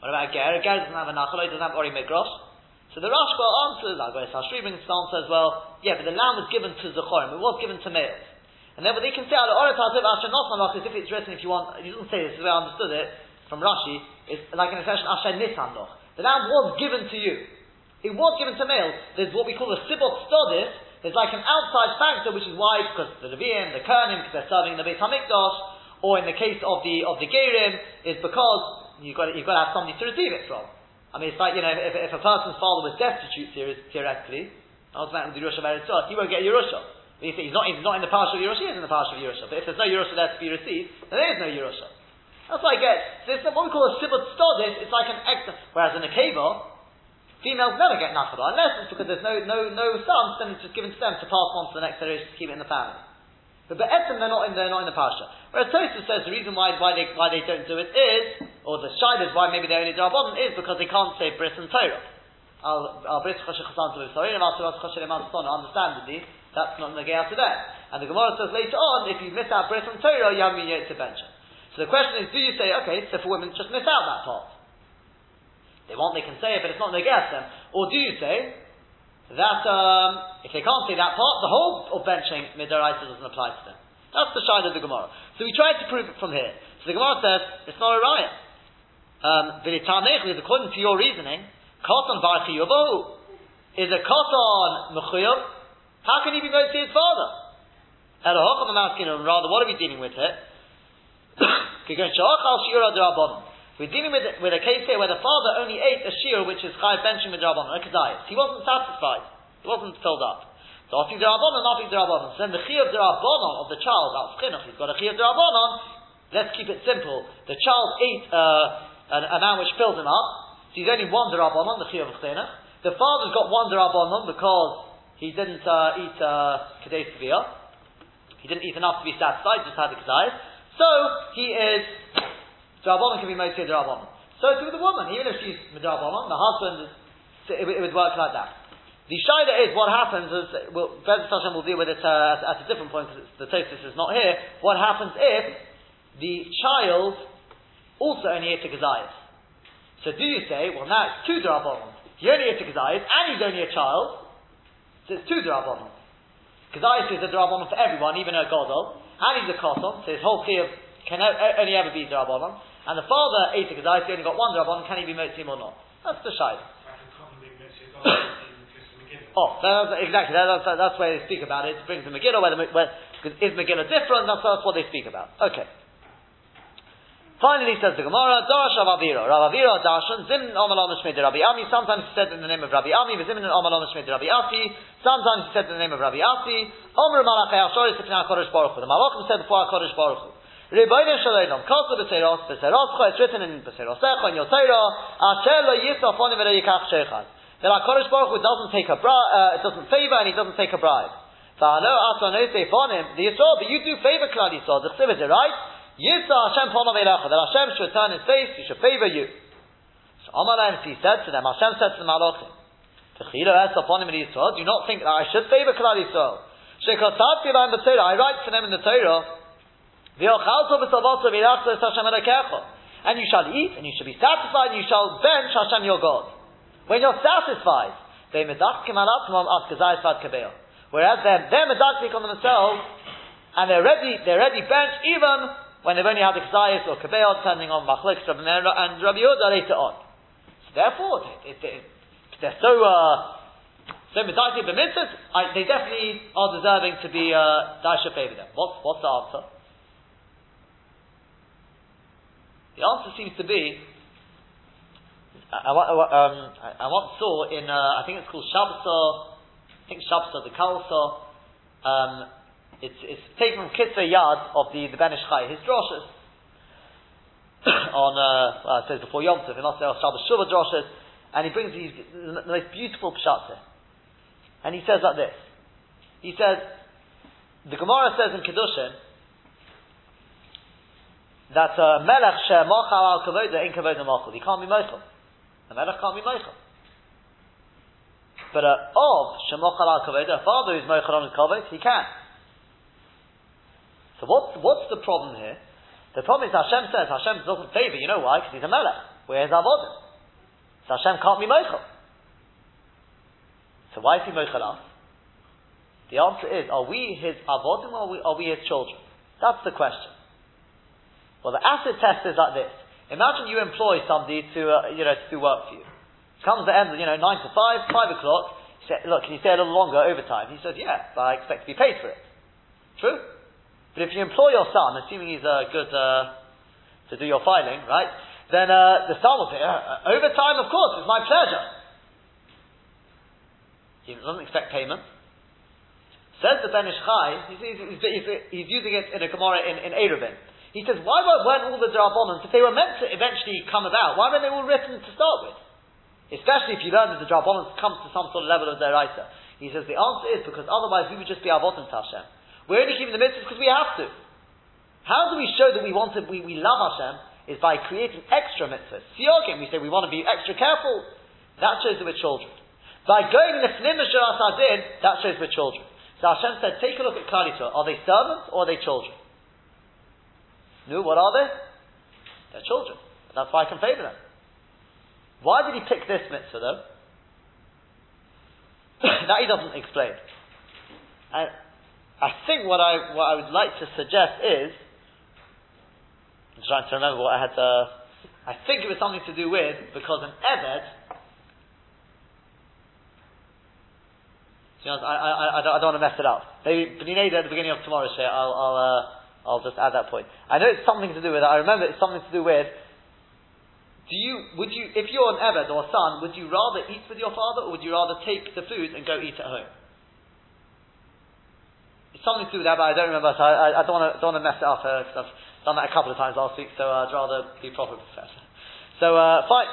What about a Ger? A Ger doesn't have a nachalo, he doesn't have Ori Migrosh. So the Rashba answers, the answer as well, yeah, but the lamb was given to Zechorim, it was given to males. And therefore they can say, ah, if it's written, if you want, he doesn't say this, the way I understood it, from Rashi, it's like an expression, Asher Nisandoch. The lamb was given to you. It was given to males. There's what we call a Sibot Stodis, there's like an outside factor, which is why, because the Levium, the Kernim, because they're serving the Beit HaMikdash, or in the case of the, of the Gerim, is because you've got, you've got to have somebody to receive it from. I mean, it's like, you know, if, if a person's father was destitute, theoretically, I was with Yerusha he won't get Yerusha. He's not, he's not in the Parsha of Yerusha, he is in the Parsha of Yerusha. But if there's no Yerusha there to be received, then there is no Yerusha. That's what I get. This what we call a Sibut Stodis, it's like an extra. Whereas in a Keva, females never get Nachala, unless it's because there's no, no, no sons, then it's just given to them to pass on to the next generation to keep it in the family. But Be'etzim, they're not in, they're not in the Parsha. Whereas Tosfos says the reason why, why, they, why they don't do it is, or the Shide is why maybe they're only Darabon, is because they can't say Bris and Torah. Understandably, that's not Nagaya to them. And the Gemara says later on, if you miss out Bris and Torah, you have to bench. So the question is, do you say, okay, so for women, just miss out that part? They want, they can say it, but it's not Nagaya them. Or do you say, that um, if they can't say that part, the whole of benching midoraisa doesn't apply to them. That's the shine of the Gemara. So we tried to prove it from here. So the Gemara says it's not a riot. Um, according to your reasoning, Katan Barchiyubahu is a Katan Mechuyab. How can he be going to his father? I'm asking him, rather, what are we dealing with here? [COUGHS] We're dealing with, with a case here where the father only ate a shear which is chayv benching with rabbanon, a kedayis. He wasn't satisfied. He wasn't filled up. So rabbanon, after the rabbanon. So then the chiyuv the rabbanon of the child, that's chinuch, he's got a chiyuv the rabbanon. Let's keep it simple. The child ate uh, an amount which filled him up. So he's only one rabbanon, the chiyuv of chinuch. The father's got one rabbanon because he didn't uh, eat uh, kedayis He didn't eat enough to be satisfied, just had the kedayis. So he is Drabonon can be Motzei Drabonon. So too the woman, even if she's Drabonon, the husband, it, it, would work like that. The Shaila is, what happens is, well, Bezat Hashem will deal with it uh, at, a different point because the Tosfos is not here. What happens if the child also only ate a Gazayas? So do you say, well now it's two Drabonon. He only ate a Gazayas and he's only a child, so it's two Drabonon. Gazayas is a Drabonon for everyone, even a Godel, and he's a Kosom, so his whole of can only ever be Drabonon and the father ate a kedai, he only got one rabban, can he be motzim or not? That's the shayla. Oh, that's, exactly. That, that's, that's where they speak about it. It brings the Megillah. Where, the, is Megillah different? That's, that's what they speak about. Okay. Finally, says the Gemara, Darash Rav Avira. Rav Avira Darshan, Zim Omalom Shmei Rabbi Ami. Sometimes he said in the name of Rabbi Ami, Zim Omalom Shmei Rabbi Asi. Sometimes he said in the name of Rabbi Asi. Omer Malachai Ashori Sifnei HaKodesh Baruch Hu. The Malachim said before HaKodesh Baruch Hu. Rebbeinu Shalom, Kosu B'Seiros, B'Seiroscha, it's written in B'Seirosecha, in your Asher lo yisaf onim v'lo yikach our That HaKadosh Baruch Hu doesn't take a bribe, uh, doesn't favor and he doesn't take a bribe. The Yisrael, but you do favor Klal Yisrael, the Chsiv is it, right? Yisra Hashem ponom elecha, that Hashem should turn his face, he should favor you. So Amalem, he said to them, Hashem said to the Malachim, V'chilo es upon him in Yisrael, do you not think that I should favor Klal Yisrael? Shekotat Gilan B'Torah, I write for them in the Torah, and you shall eat, and you shall be satisfied, and you shall bench Hashem your God. When you're satisfied, they Whereas they're, they're medaktik on themselves, and they're ready, they're ready bench even when they've only had the kazayas or kabeo, depending on Machlik, and Rabbi Yehuda later on. So therefore, they're so, uh, so medaktik they definitely are deserving to be, uh, Daisha favor them. What's, what's the answer? The answer seems to be, I, um, I, once saw in, uh, I think it's called Shabsa, I think Shabsa, the Kalsa, um, it's, it's taken from Kitzur Yad of the, the Ben Ish Chai, his droshes, [COUGHS] on, uh, well, it says before Yom Tov, and also Shabbos Shuvah droshes, and he brings these, the most beautiful pshat And he says like this. He says, the Gemara says in Kedushin, that uh, melech she'mochal al kavoda in kavoda mochel. He can't be mochel. The melech can't be mochel. But of she'mochal al kavoda, a father who's mochel on his kavod, he can. So what's, what's the problem here? The problem is Hashem says Hashem doesn't favor. You know why? Because he's a melech. Where's avodim? So Hashem can't be mochel. So why is he mochel us? The answer is: Are we his avodim or are we, are we his children? That's the question. Well, the acid test is like this. Imagine you employ somebody to, uh, you know, to do work for you. Comes the end, of, you know, 9 to 5, 5 o'clock. You say, look, can you stay a little longer overtime? He says, yeah, but I expect to be paid for it. True? But if you employ your son, assuming he's uh, good uh, to do your filing, right, then uh, the son will say, uh, overtime, of course, it's my pleasure. He doesn't expect payment. Says the Ben Ish Chai, he's, he's, he's, he's, using it in a Gemara in, in. He says, why weren't all the Drabonans, if they were meant to eventually come about, why weren't they all written to start with? Especially if you learn that the Drabonans comes to some sort of level of their writer. He says the answer is because otherwise we would just be avodim to Hashem. We're only keeping the mitzvahs because we have to. How do we show that we want to, we, we love Hashem? Is by creating extra mitzvahs. Siyogim, we say we want to be extra careful. That shows that we're children. By going in the Fnim that shows we're children. So Hashem said, take a look at Klal Are they servants or are they children? No, what are they? They're children. That's why I can favor them. Why did he pick this mitzvah though? [COUGHS] that he doesn't explain. And I think what I, what I would like to suggest is, I'm trying to remember what I had to, I think it was something to do with, because an Eved, To be honest, I, I, I, don't, I don't want to mess it up. Maybe B'nai at the beginning of tomorrow's share, I'll, I'll, uh, I'll just add that point. I know it's something to do with it. I remember it's something to do with. Do you, would you, if you're an Eved or a son, would you rather eat with your father or would you rather take the food and go eat at home? It's something to do with that, but I don't remember, so I, I don't, want to, don't want to mess it up because uh, I've done that a couple of times last week, so I'd rather be proper professor. So, uh, fine.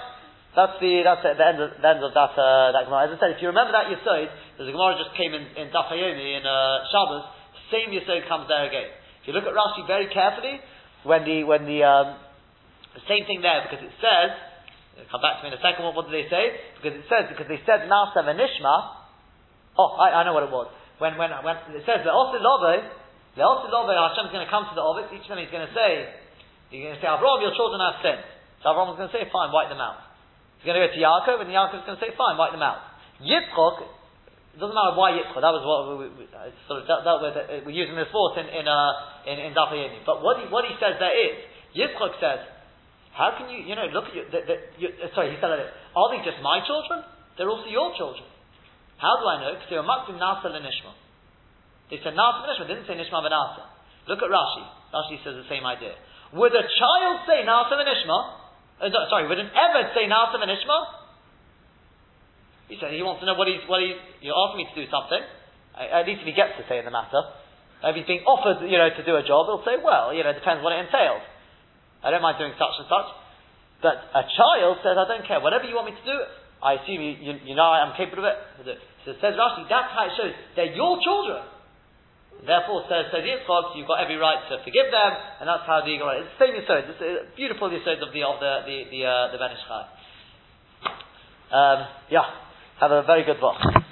That's the that's the end of, the end of that uh, that Gemara. As I said, if you remember that Yisod, the Gemara just came in in Daf in uh, Shabbos. Same Yisod comes there again. You look at Rashi very carefully, when the when the um, same thing there because it says. Come back to me in a second. What, what do they say? Because it says because they said Nasa v'nishma. Oh, I, I know what it was. When when when it says the Osilove, the Osilove, Hashem's going to come to the Ovis. Each of them he's going to say, he's to say, Avraham, your children have sinned. So going to say, fine, wipe them out. He's going to go to Yaakov, and Yaakov's going to say, fine, wipe them out. Yitzchok, it doesn't matter why Yitzchok, that was what we, we, we sort of dealt, dealt with, uh, we're using this force in, in, uh, in, in. But what he, what he says there is, Yitzchok says, how can you, you know, look at you, the, the, you uh, sorry, he said that, are they just my children? They're also your children. How do I know? Because they were Maksim Nasa and Nishma. They said Nasa and Nishma, didn't say Nishma and Nasa. Look at Rashi. Rashi says the same idea. Would a child say Nasa and Nishma? Uh, sorry, would an Eved say Naasim and Ishma? He said he wants to know what he's, what he's, you're asking me to do something. At least if he gets to say in the matter. If he's being offered, you know, to do a job, he'll say, well, you know, it depends what it entails. I don't mind doing such and such. But a child says, I don't care, whatever you want me to do, I assume you, you, you know I'm capable of it. So says Rashi, that's how it shows. They're your children. Therefore, says says Yitzchak, you've got every right to forgive them, and that's how the Eagle It's the same Yisod. It's a beautiful Yisod of the of the the the, uh, the. Um, yeah, have a very good book.